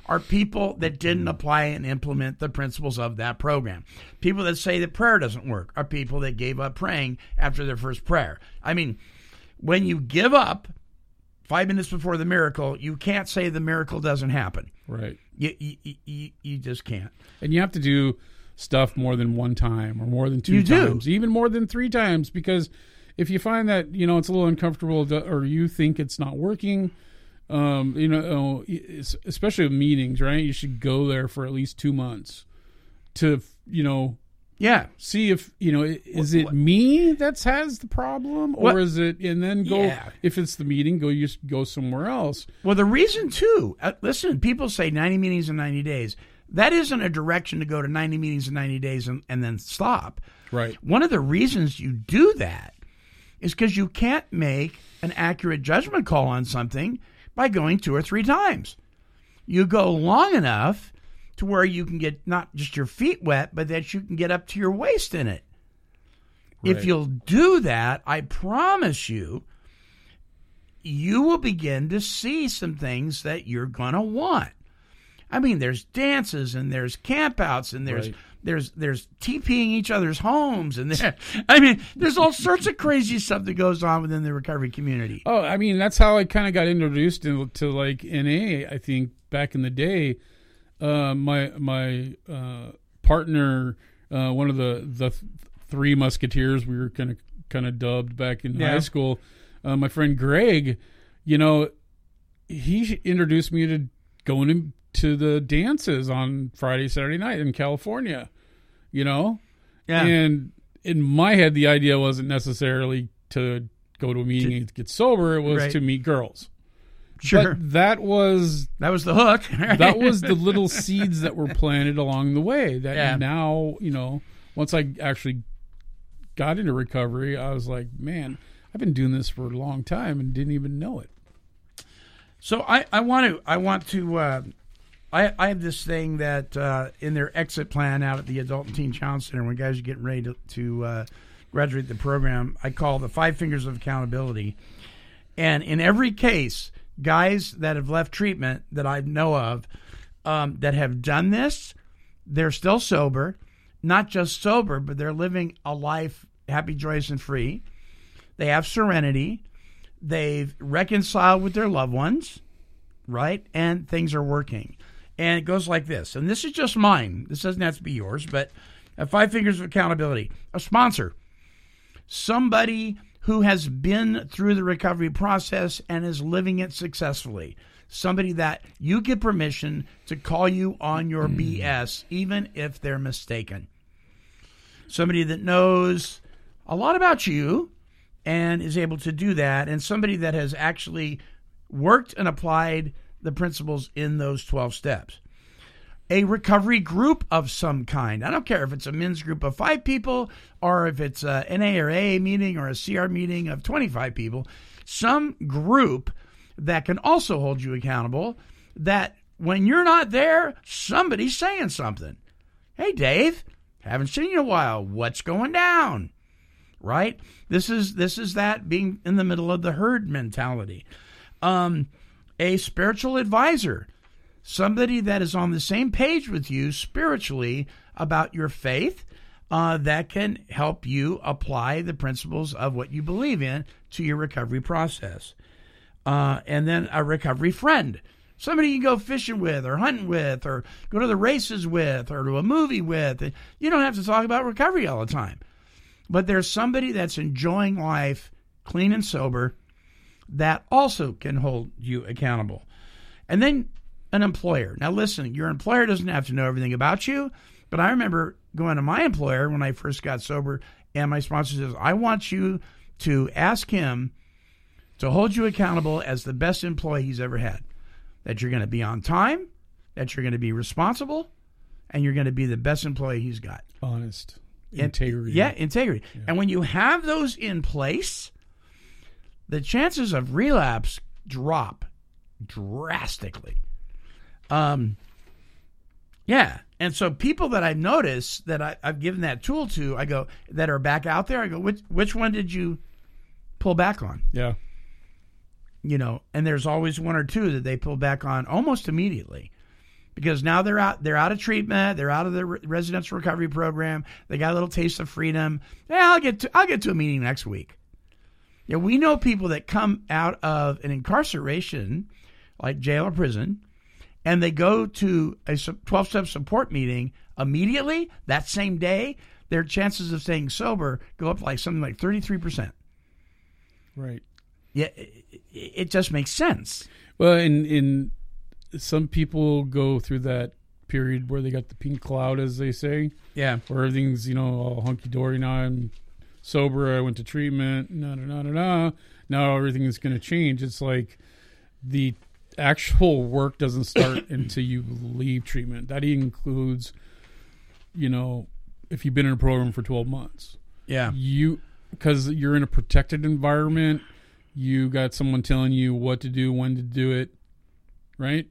S2: are people that didn't apply and implement the principles of that program. People that say that prayer doesn't work are people that gave up praying after their first prayer. I mean, when you give up five minutes before the miracle, you can't say the miracle doesn't happen.
S3: Right.
S2: You, you, you, you just can't.
S3: And you have to do stuff more than one time or more than two
S2: You do.
S3: times, even more than three times, because if you find that you know it's a little uncomfortable to, or you think it's not working, um, you know, especially with meetings, right? You should go there for at least two months to you know
S2: Yeah.
S3: see if you know is it me that has the problem or
S2: What-
S3: is it and then go
S2: Yeah.
S3: if it's the meeting go you go somewhere else
S2: Well, the reason too, uh, listen, people say 90 meetings in 90 days. That isn't a direction to go to 90 meetings in 90 days and, and then stop.
S3: right
S2: One of the reasons you do that is because you can't make an accurate judgment call on something by going two or three times. You go long enough to where you can get not just your feet wet, but that you can get up to your waist in it. If you'll do that, I promise you, you will begin to see some things that you're going to want. I mean, there's dances and there's campouts and there's
S3: Right.
S2: there's there's TPing each other's homes and there, I mean, there's all sorts of crazy stuff that goes on within the recovery community.
S3: Oh, I mean, that's how I kind of got introduced to, to like NA. I think back in the day, uh, my my uh, partner, uh, one of the the th- three musketeers, we were kind of kind of dubbed back in
S2: Yeah.
S3: high school. Uh, my friend Greg, you know, he introduced me to going to, to the dances on Friday, Saturday night in California. You know, and in my head, the idea wasn't necessarily to go to a meeting and get sober. It was
S2: Right.
S3: to meet girls.
S2: sure.
S3: But that was
S2: that was the hook.
S3: that was the little seeds that were planted along the way. That
S2: Yeah.
S3: now, you know, once I actually got into recovery, I was like, man, I've been doing this for a long time and didn't even know it.
S2: So I, I want to I want to uh, I I have this thing that uh, in their exit plan out at the Adult and Teen Challenge Center when guys are getting ready to, to uh, graduate the program, I call the five fingers of accountability. And in every case, guys that have left treatment that I know of um, that have done this, they're still sober, not just sober, but they're living a life happy, joyous, and free. They have serenity. They've reconciled with their loved ones, right? And things are working. And it goes like this. And this is just mine. This doesn't have to be yours, but uh, five fingers of accountability. A sponsor, somebody who has been through the recovery process and is living it successfully. Somebody that you get permission to call you on your BS, even if they're mistaken. Somebody that knows a lot about you and is able to do that, and somebody that has actually worked and applied the principles in those 12 steps. A recovery group of some kind. I don't care if it's a men's group of five people or if it's a NA or AA meeting or a CR meeting of 25 people. Some group that can also hold you accountable that when you're not there, somebody's saying something. Hey, Dave, haven't seen you in a while. What's going down? right? This is this is that being in the middle of the herd mentality. Um, a spiritual advisor, somebody that is on the same page with you spiritually about your faith, uh, that can help you apply the principles of what you believe in to your recovery process. Uh, and then a recovery friend. Somebody you go fishing with, or hunting with, or go to the races with, or to a movie with. You don't have to talk about recovery all the time but there's somebody that's enjoying life clean and sober that also can hold you accountable. And then an employer. Now, listen, your employer doesn't have to know everything about you, but I remember going to my employer when I first got sober, and my sponsor says, I want you to ask him to hold you accountable as the best employee he's ever had. That you're going to be on time, that you're going to be responsible, and you're going to be the best employee he's got.
S3: Honest.
S2: And-
S3: Integrity.
S2: Yeah, integrity. And when you have those in place, the chances of relapse drop drastically. Um, yeah. And so people that I notice that I, I've given that tool to, I go, that are back out there, I go, which, which one did you pull back on?
S3: Yeah.
S2: you know, and there's always one or two that they pull back on almost immediately. because now they're out they're out of treatment, they're out of the re- residential recovery program. They got a little taste of freedom. Yeah, I'll get to I'll get to a meeting next week. Yeah, we know people that come out of an incarceration, like jail or prison, and they go to a 12 step support meeting immediately that same day. Their chances of staying sober go up like something like 33%.
S3: Right.
S2: Yeah, it, it just makes sense.
S3: Well, in in some people go through that period where they got the pink cloud, as they say,
S2: Yeah.
S3: where everything's you know all hunky dory. Now I'm sober. I went to treatment. No, no, no, no, no. Now everything is going to change. It's like the actual work doesn't start until you leave treatment. That includes, you know, if you've been in a program for 12 months
S2: Yeah.
S3: you because you're in a protected environment you got someone telling you what to do when to do it right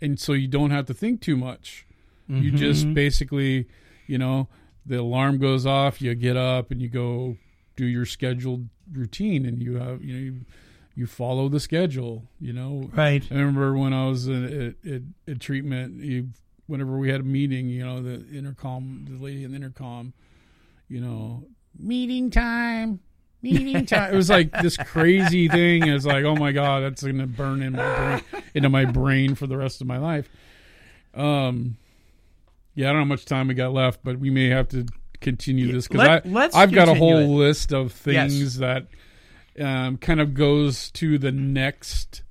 S3: and so you don't have to think too much you just mm-hmm. basically you know the alarm goes off you get up and you go do your scheduled routine and you have you know you, you follow the schedule you know
S2: Right.
S3: I remember when I was in, at, at, at treatment, you, whenever we had a meeting, you know, the intercom, the lady in the intercom, you know, meeting time, meeting time. it was like this crazy thing. It's like, oh my god, that's going to burn in my brain, into my brain for the rest of my life. Um, yeah, I don't know how much time we got left, but we may have to continue this because
S2: let-
S3: I've got a whole
S2: it.
S3: list of things
S2: Yes.
S3: that um, kind of goes to the next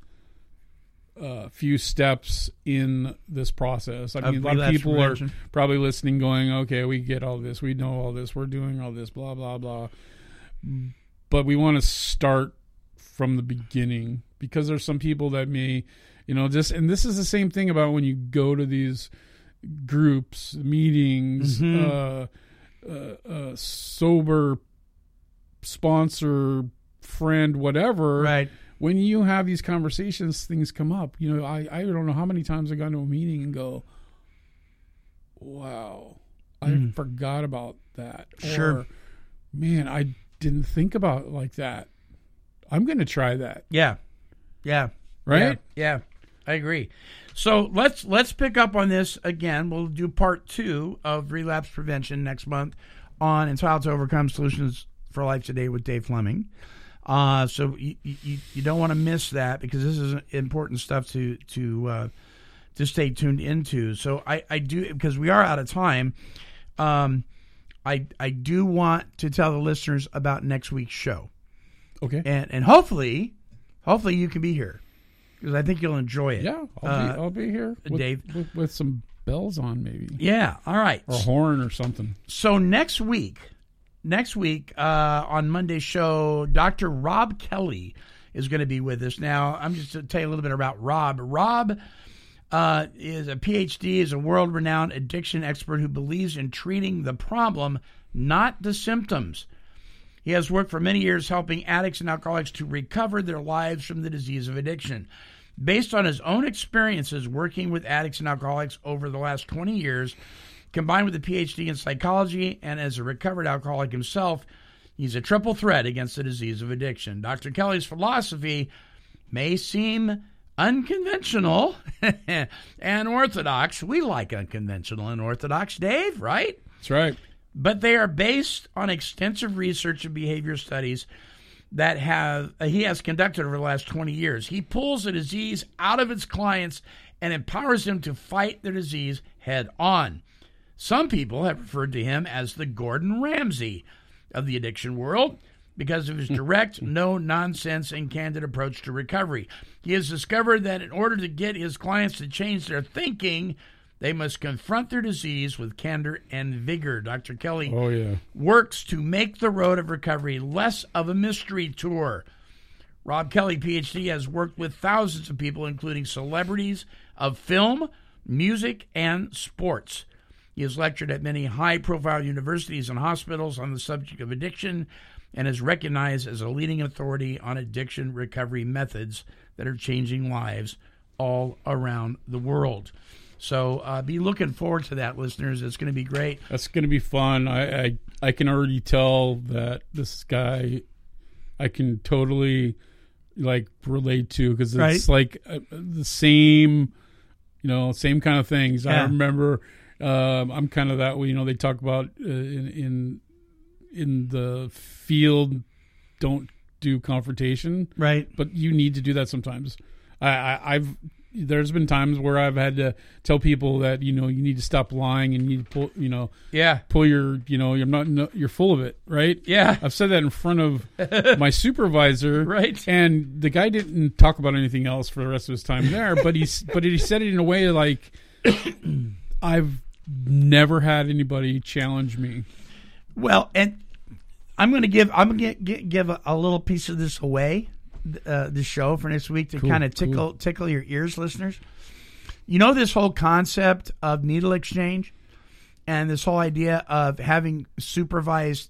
S3: uh, few steps in this process. I mean, a lot of people are probably listening, going, "Okay, we get all this, we know all this, we're doing all this, blah blah blah." But we want to start from the beginning because there's some people that may, you know, just and this is the same thing about when you go to these groups, meetings, uh, uh, uh, sober sponsor, friend, whatever
S2: Right.
S3: when you have these conversations, things come up. You know, I, I don't know how many times I got to a meeting and go, wow, I forgot about that.
S2: Sure.
S3: Or, man, I didn't think about it like that. I'm going to try that.
S2: Yeah. Yeah.
S3: Right?
S2: Yeah, yeah, I agree. So let's let's pick up on this again. We'll do part two of relapse prevention next month on Entitled to Overcome Solutions for Life Today with Dave Fleming. Uh, so you, you, you don't want to miss that because this is important stuff to to uh, to stay tuned into. So I, I do because we are out of time. Um, I I do want to tell the listeners about next week's show
S3: Okay.
S2: and and hopefully, hopefully you can be here because I think you'll enjoy it.
S3: yeah, I'll,
S2: Uh,
S3: be, I'll be here with,
S2: Dave.
S3: with, with some bells on, maybe.
S2: yeah. All right.
S3: Or a horn or something.
S2: So next week, next week uh, on Monday's show, Dr. Rob Kelly is going to be with us. Now, I'm just to tell you a little bit about Rob. Rob uh, is a PhD, is a world-renowned addiction expert who believes in treating the problem, not the symptoms. He has worked for many years helping addicts and alcoholics to recover their lives from the disease of addiction. Based on his own experiences working with addicts and alcoholics over the last 20 years, combined with a PhD in psychology and as a recovered alcoholic himself, he's a triple threat against the disease of addiction. Dr. Kelly's philosophy may seem unconventional and orthodox. We like unconventional and orthodox, Dave, right?
S3: That's right.
S2: but they are based on extensive research and behavior studies that have uh, he has conducted over the last 20 years. He pulls the disease out of its clients and empowers them to fight the disease head on. Some people have referred to him as the Gordon Ramsay of the addiction world because of his direct, no nonsense, and candid approach to recovery. He has discovered that in order to get his clients to change their thinking, they must confront their disease with candor and vigor. Dr. Kelly
S3: Oh, yeah.
S2: works to make the road of recovery less of a mystery tour. Rob Kelly, PhD, has worked with thousands of people, including celebrities of film, music, and sports. He has lectured at many high profile universities and hospitals on the subject of addiction and is recognized as a leading authority on addiction recovery methods that are changing lives all around the world. So uh, be looking forward to that, listeners. It's going to be great.
S3: That's going to be fun. I, I I can already tell that this guy, I can totally like relate to because it's
S2: Right.
S3: like uh, the same You know, same kind of things. I remember. Um, I'm kind of that way. You know, they talk about uh, in in in the field, don't do confrontation,
S2: Right.
S3: but you need to do that sometimes. I, I, I've there's been times where I've had to tell people that you know you need to stop lying and you need to pull you know
S2: Yeah.
S3: pull your you know you're not no, you're full of it right
S2: Yeah.
S3: I've said that in front of my supervisor
S2: Right.
S3: and the guy didn't talk about anything else for the rest of his time there but he's but he said it in a way like I've never had anybody challenge me
S2: Well, and I'm going to give I'm going to give a, a little piece of this away, uh, the show for next week to
S3: Cool,
S2: kind of tickle tickle your ears, listeners. You know this whole concept of needle exchange, and this whole idea of having supervised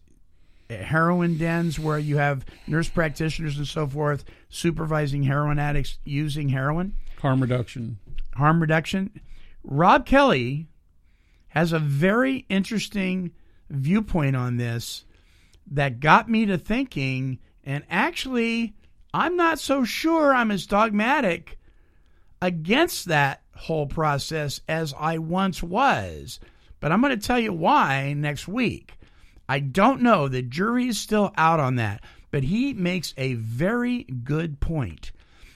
S2: heroin dens where you have nurse practitioners and so forth supervising heroin addicts using heroin
S3: harm reduction
S2: harm reduction. Rob Kelly has a very interesting viewpoint on this that got me to thinking, and actually, I'm not so sure I'm as dogmatic against that whole process as I once was. But I'm going to tell you why next week. I don't know. The jury is still out on that. But he makes a very good point.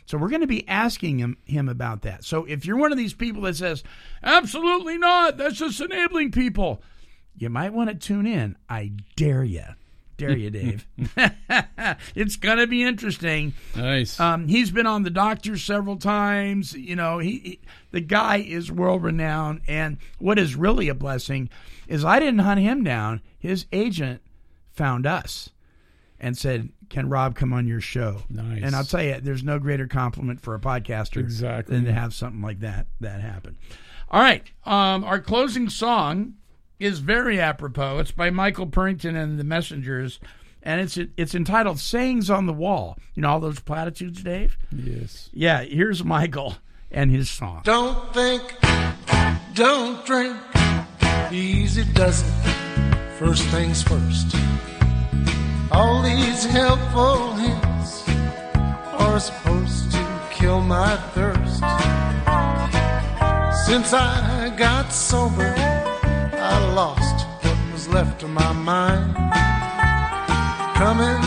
S2: So we're going to be asking him, him about that. So if you're one of these people that says, absolutely not, that's just enabling people, you might want to tune in. I dare you. Dare you, Dave. it's going to be interesting.
S3: nice
S2: Um, he's been on the doctor several times. You know, he, he the guy is world renowned. And what is really a blessing is I didn't hunt him down. His agent found us and said, "Can Rob come on your show?"
S3: Nice.
S2: And I'll tell you, there's no greater compliment for a podcaster
S3: Exactly.
S2: than to have something like that that happen. All right, um, our closing song is very apropos. It's by Michael Purrington and the Messengers, and it's it's entitled "Sayings on the Wall." You know all those platitudes, Dave.
S3: yes
S2: Yeah, here's Michael and his song.
S5: Don't think, don't drink, easy does it. First things first. All these helpful hints are supposed to kill my thirst. Since I got sober, I lost what was left of my mind. Coming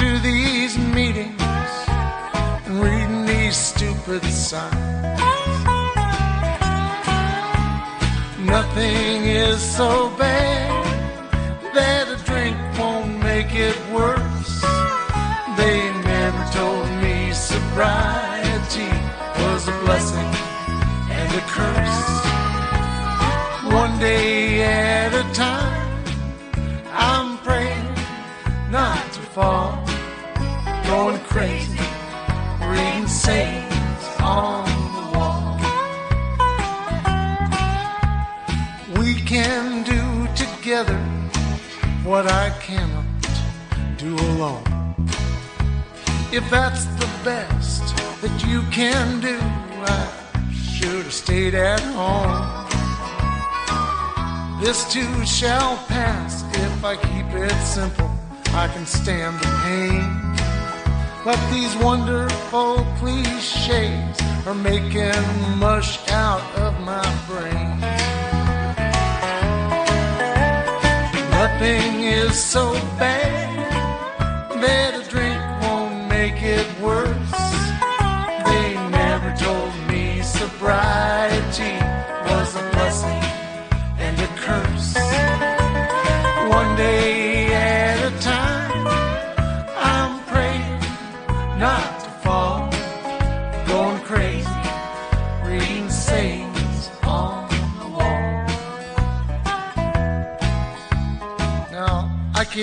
S5: to these meetings and reading these stupid signs. Nothing is so bad that a drink won't make it worse. They never told me sobriety was a blessing and a curse. One day If that's the best that you can do, I should have stayed at home. This too shall pass if I keep it simple. I can stand the pain. But these wonderful cliches are making mush out of my brain. Nothing is so bad that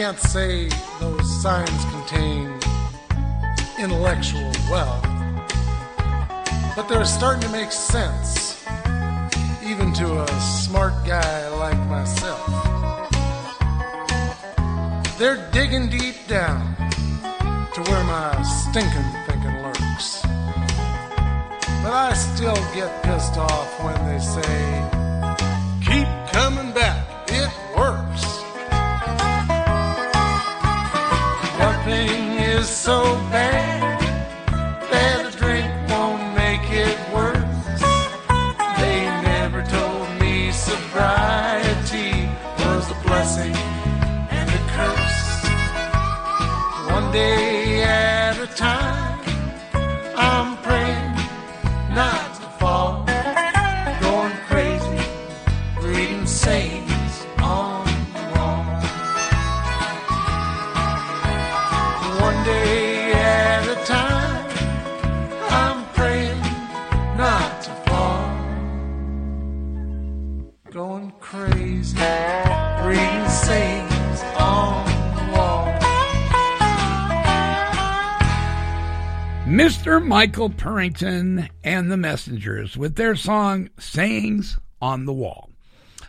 S5: can't say those signs contain intellectual wealth, but they're starting to make sense, even to a smart guy like myself. They're digging deep down to where my stinking thinking lurks. But I still get pissed off when they say, keep coming so bad
S2: Michael Purrington and the Messengers with their song Sayings on the Wall.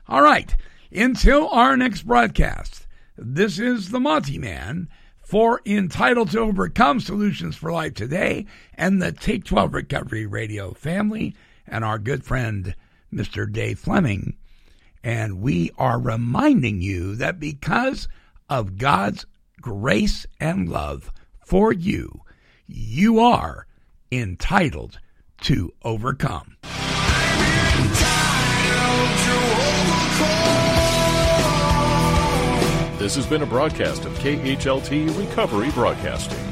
S2: All right, until our next broadcast, this is the Monty Man for Entitled to Overcome Solutions for Life Today and the Take 12 Recovery Radio family and our good friend, Mr. Dave Fleming. And we are reminding you that because of God's grace and love for you, you are entitled to overcome.
S1: This has been a broadcast of KHLT Recovery Broadcasting.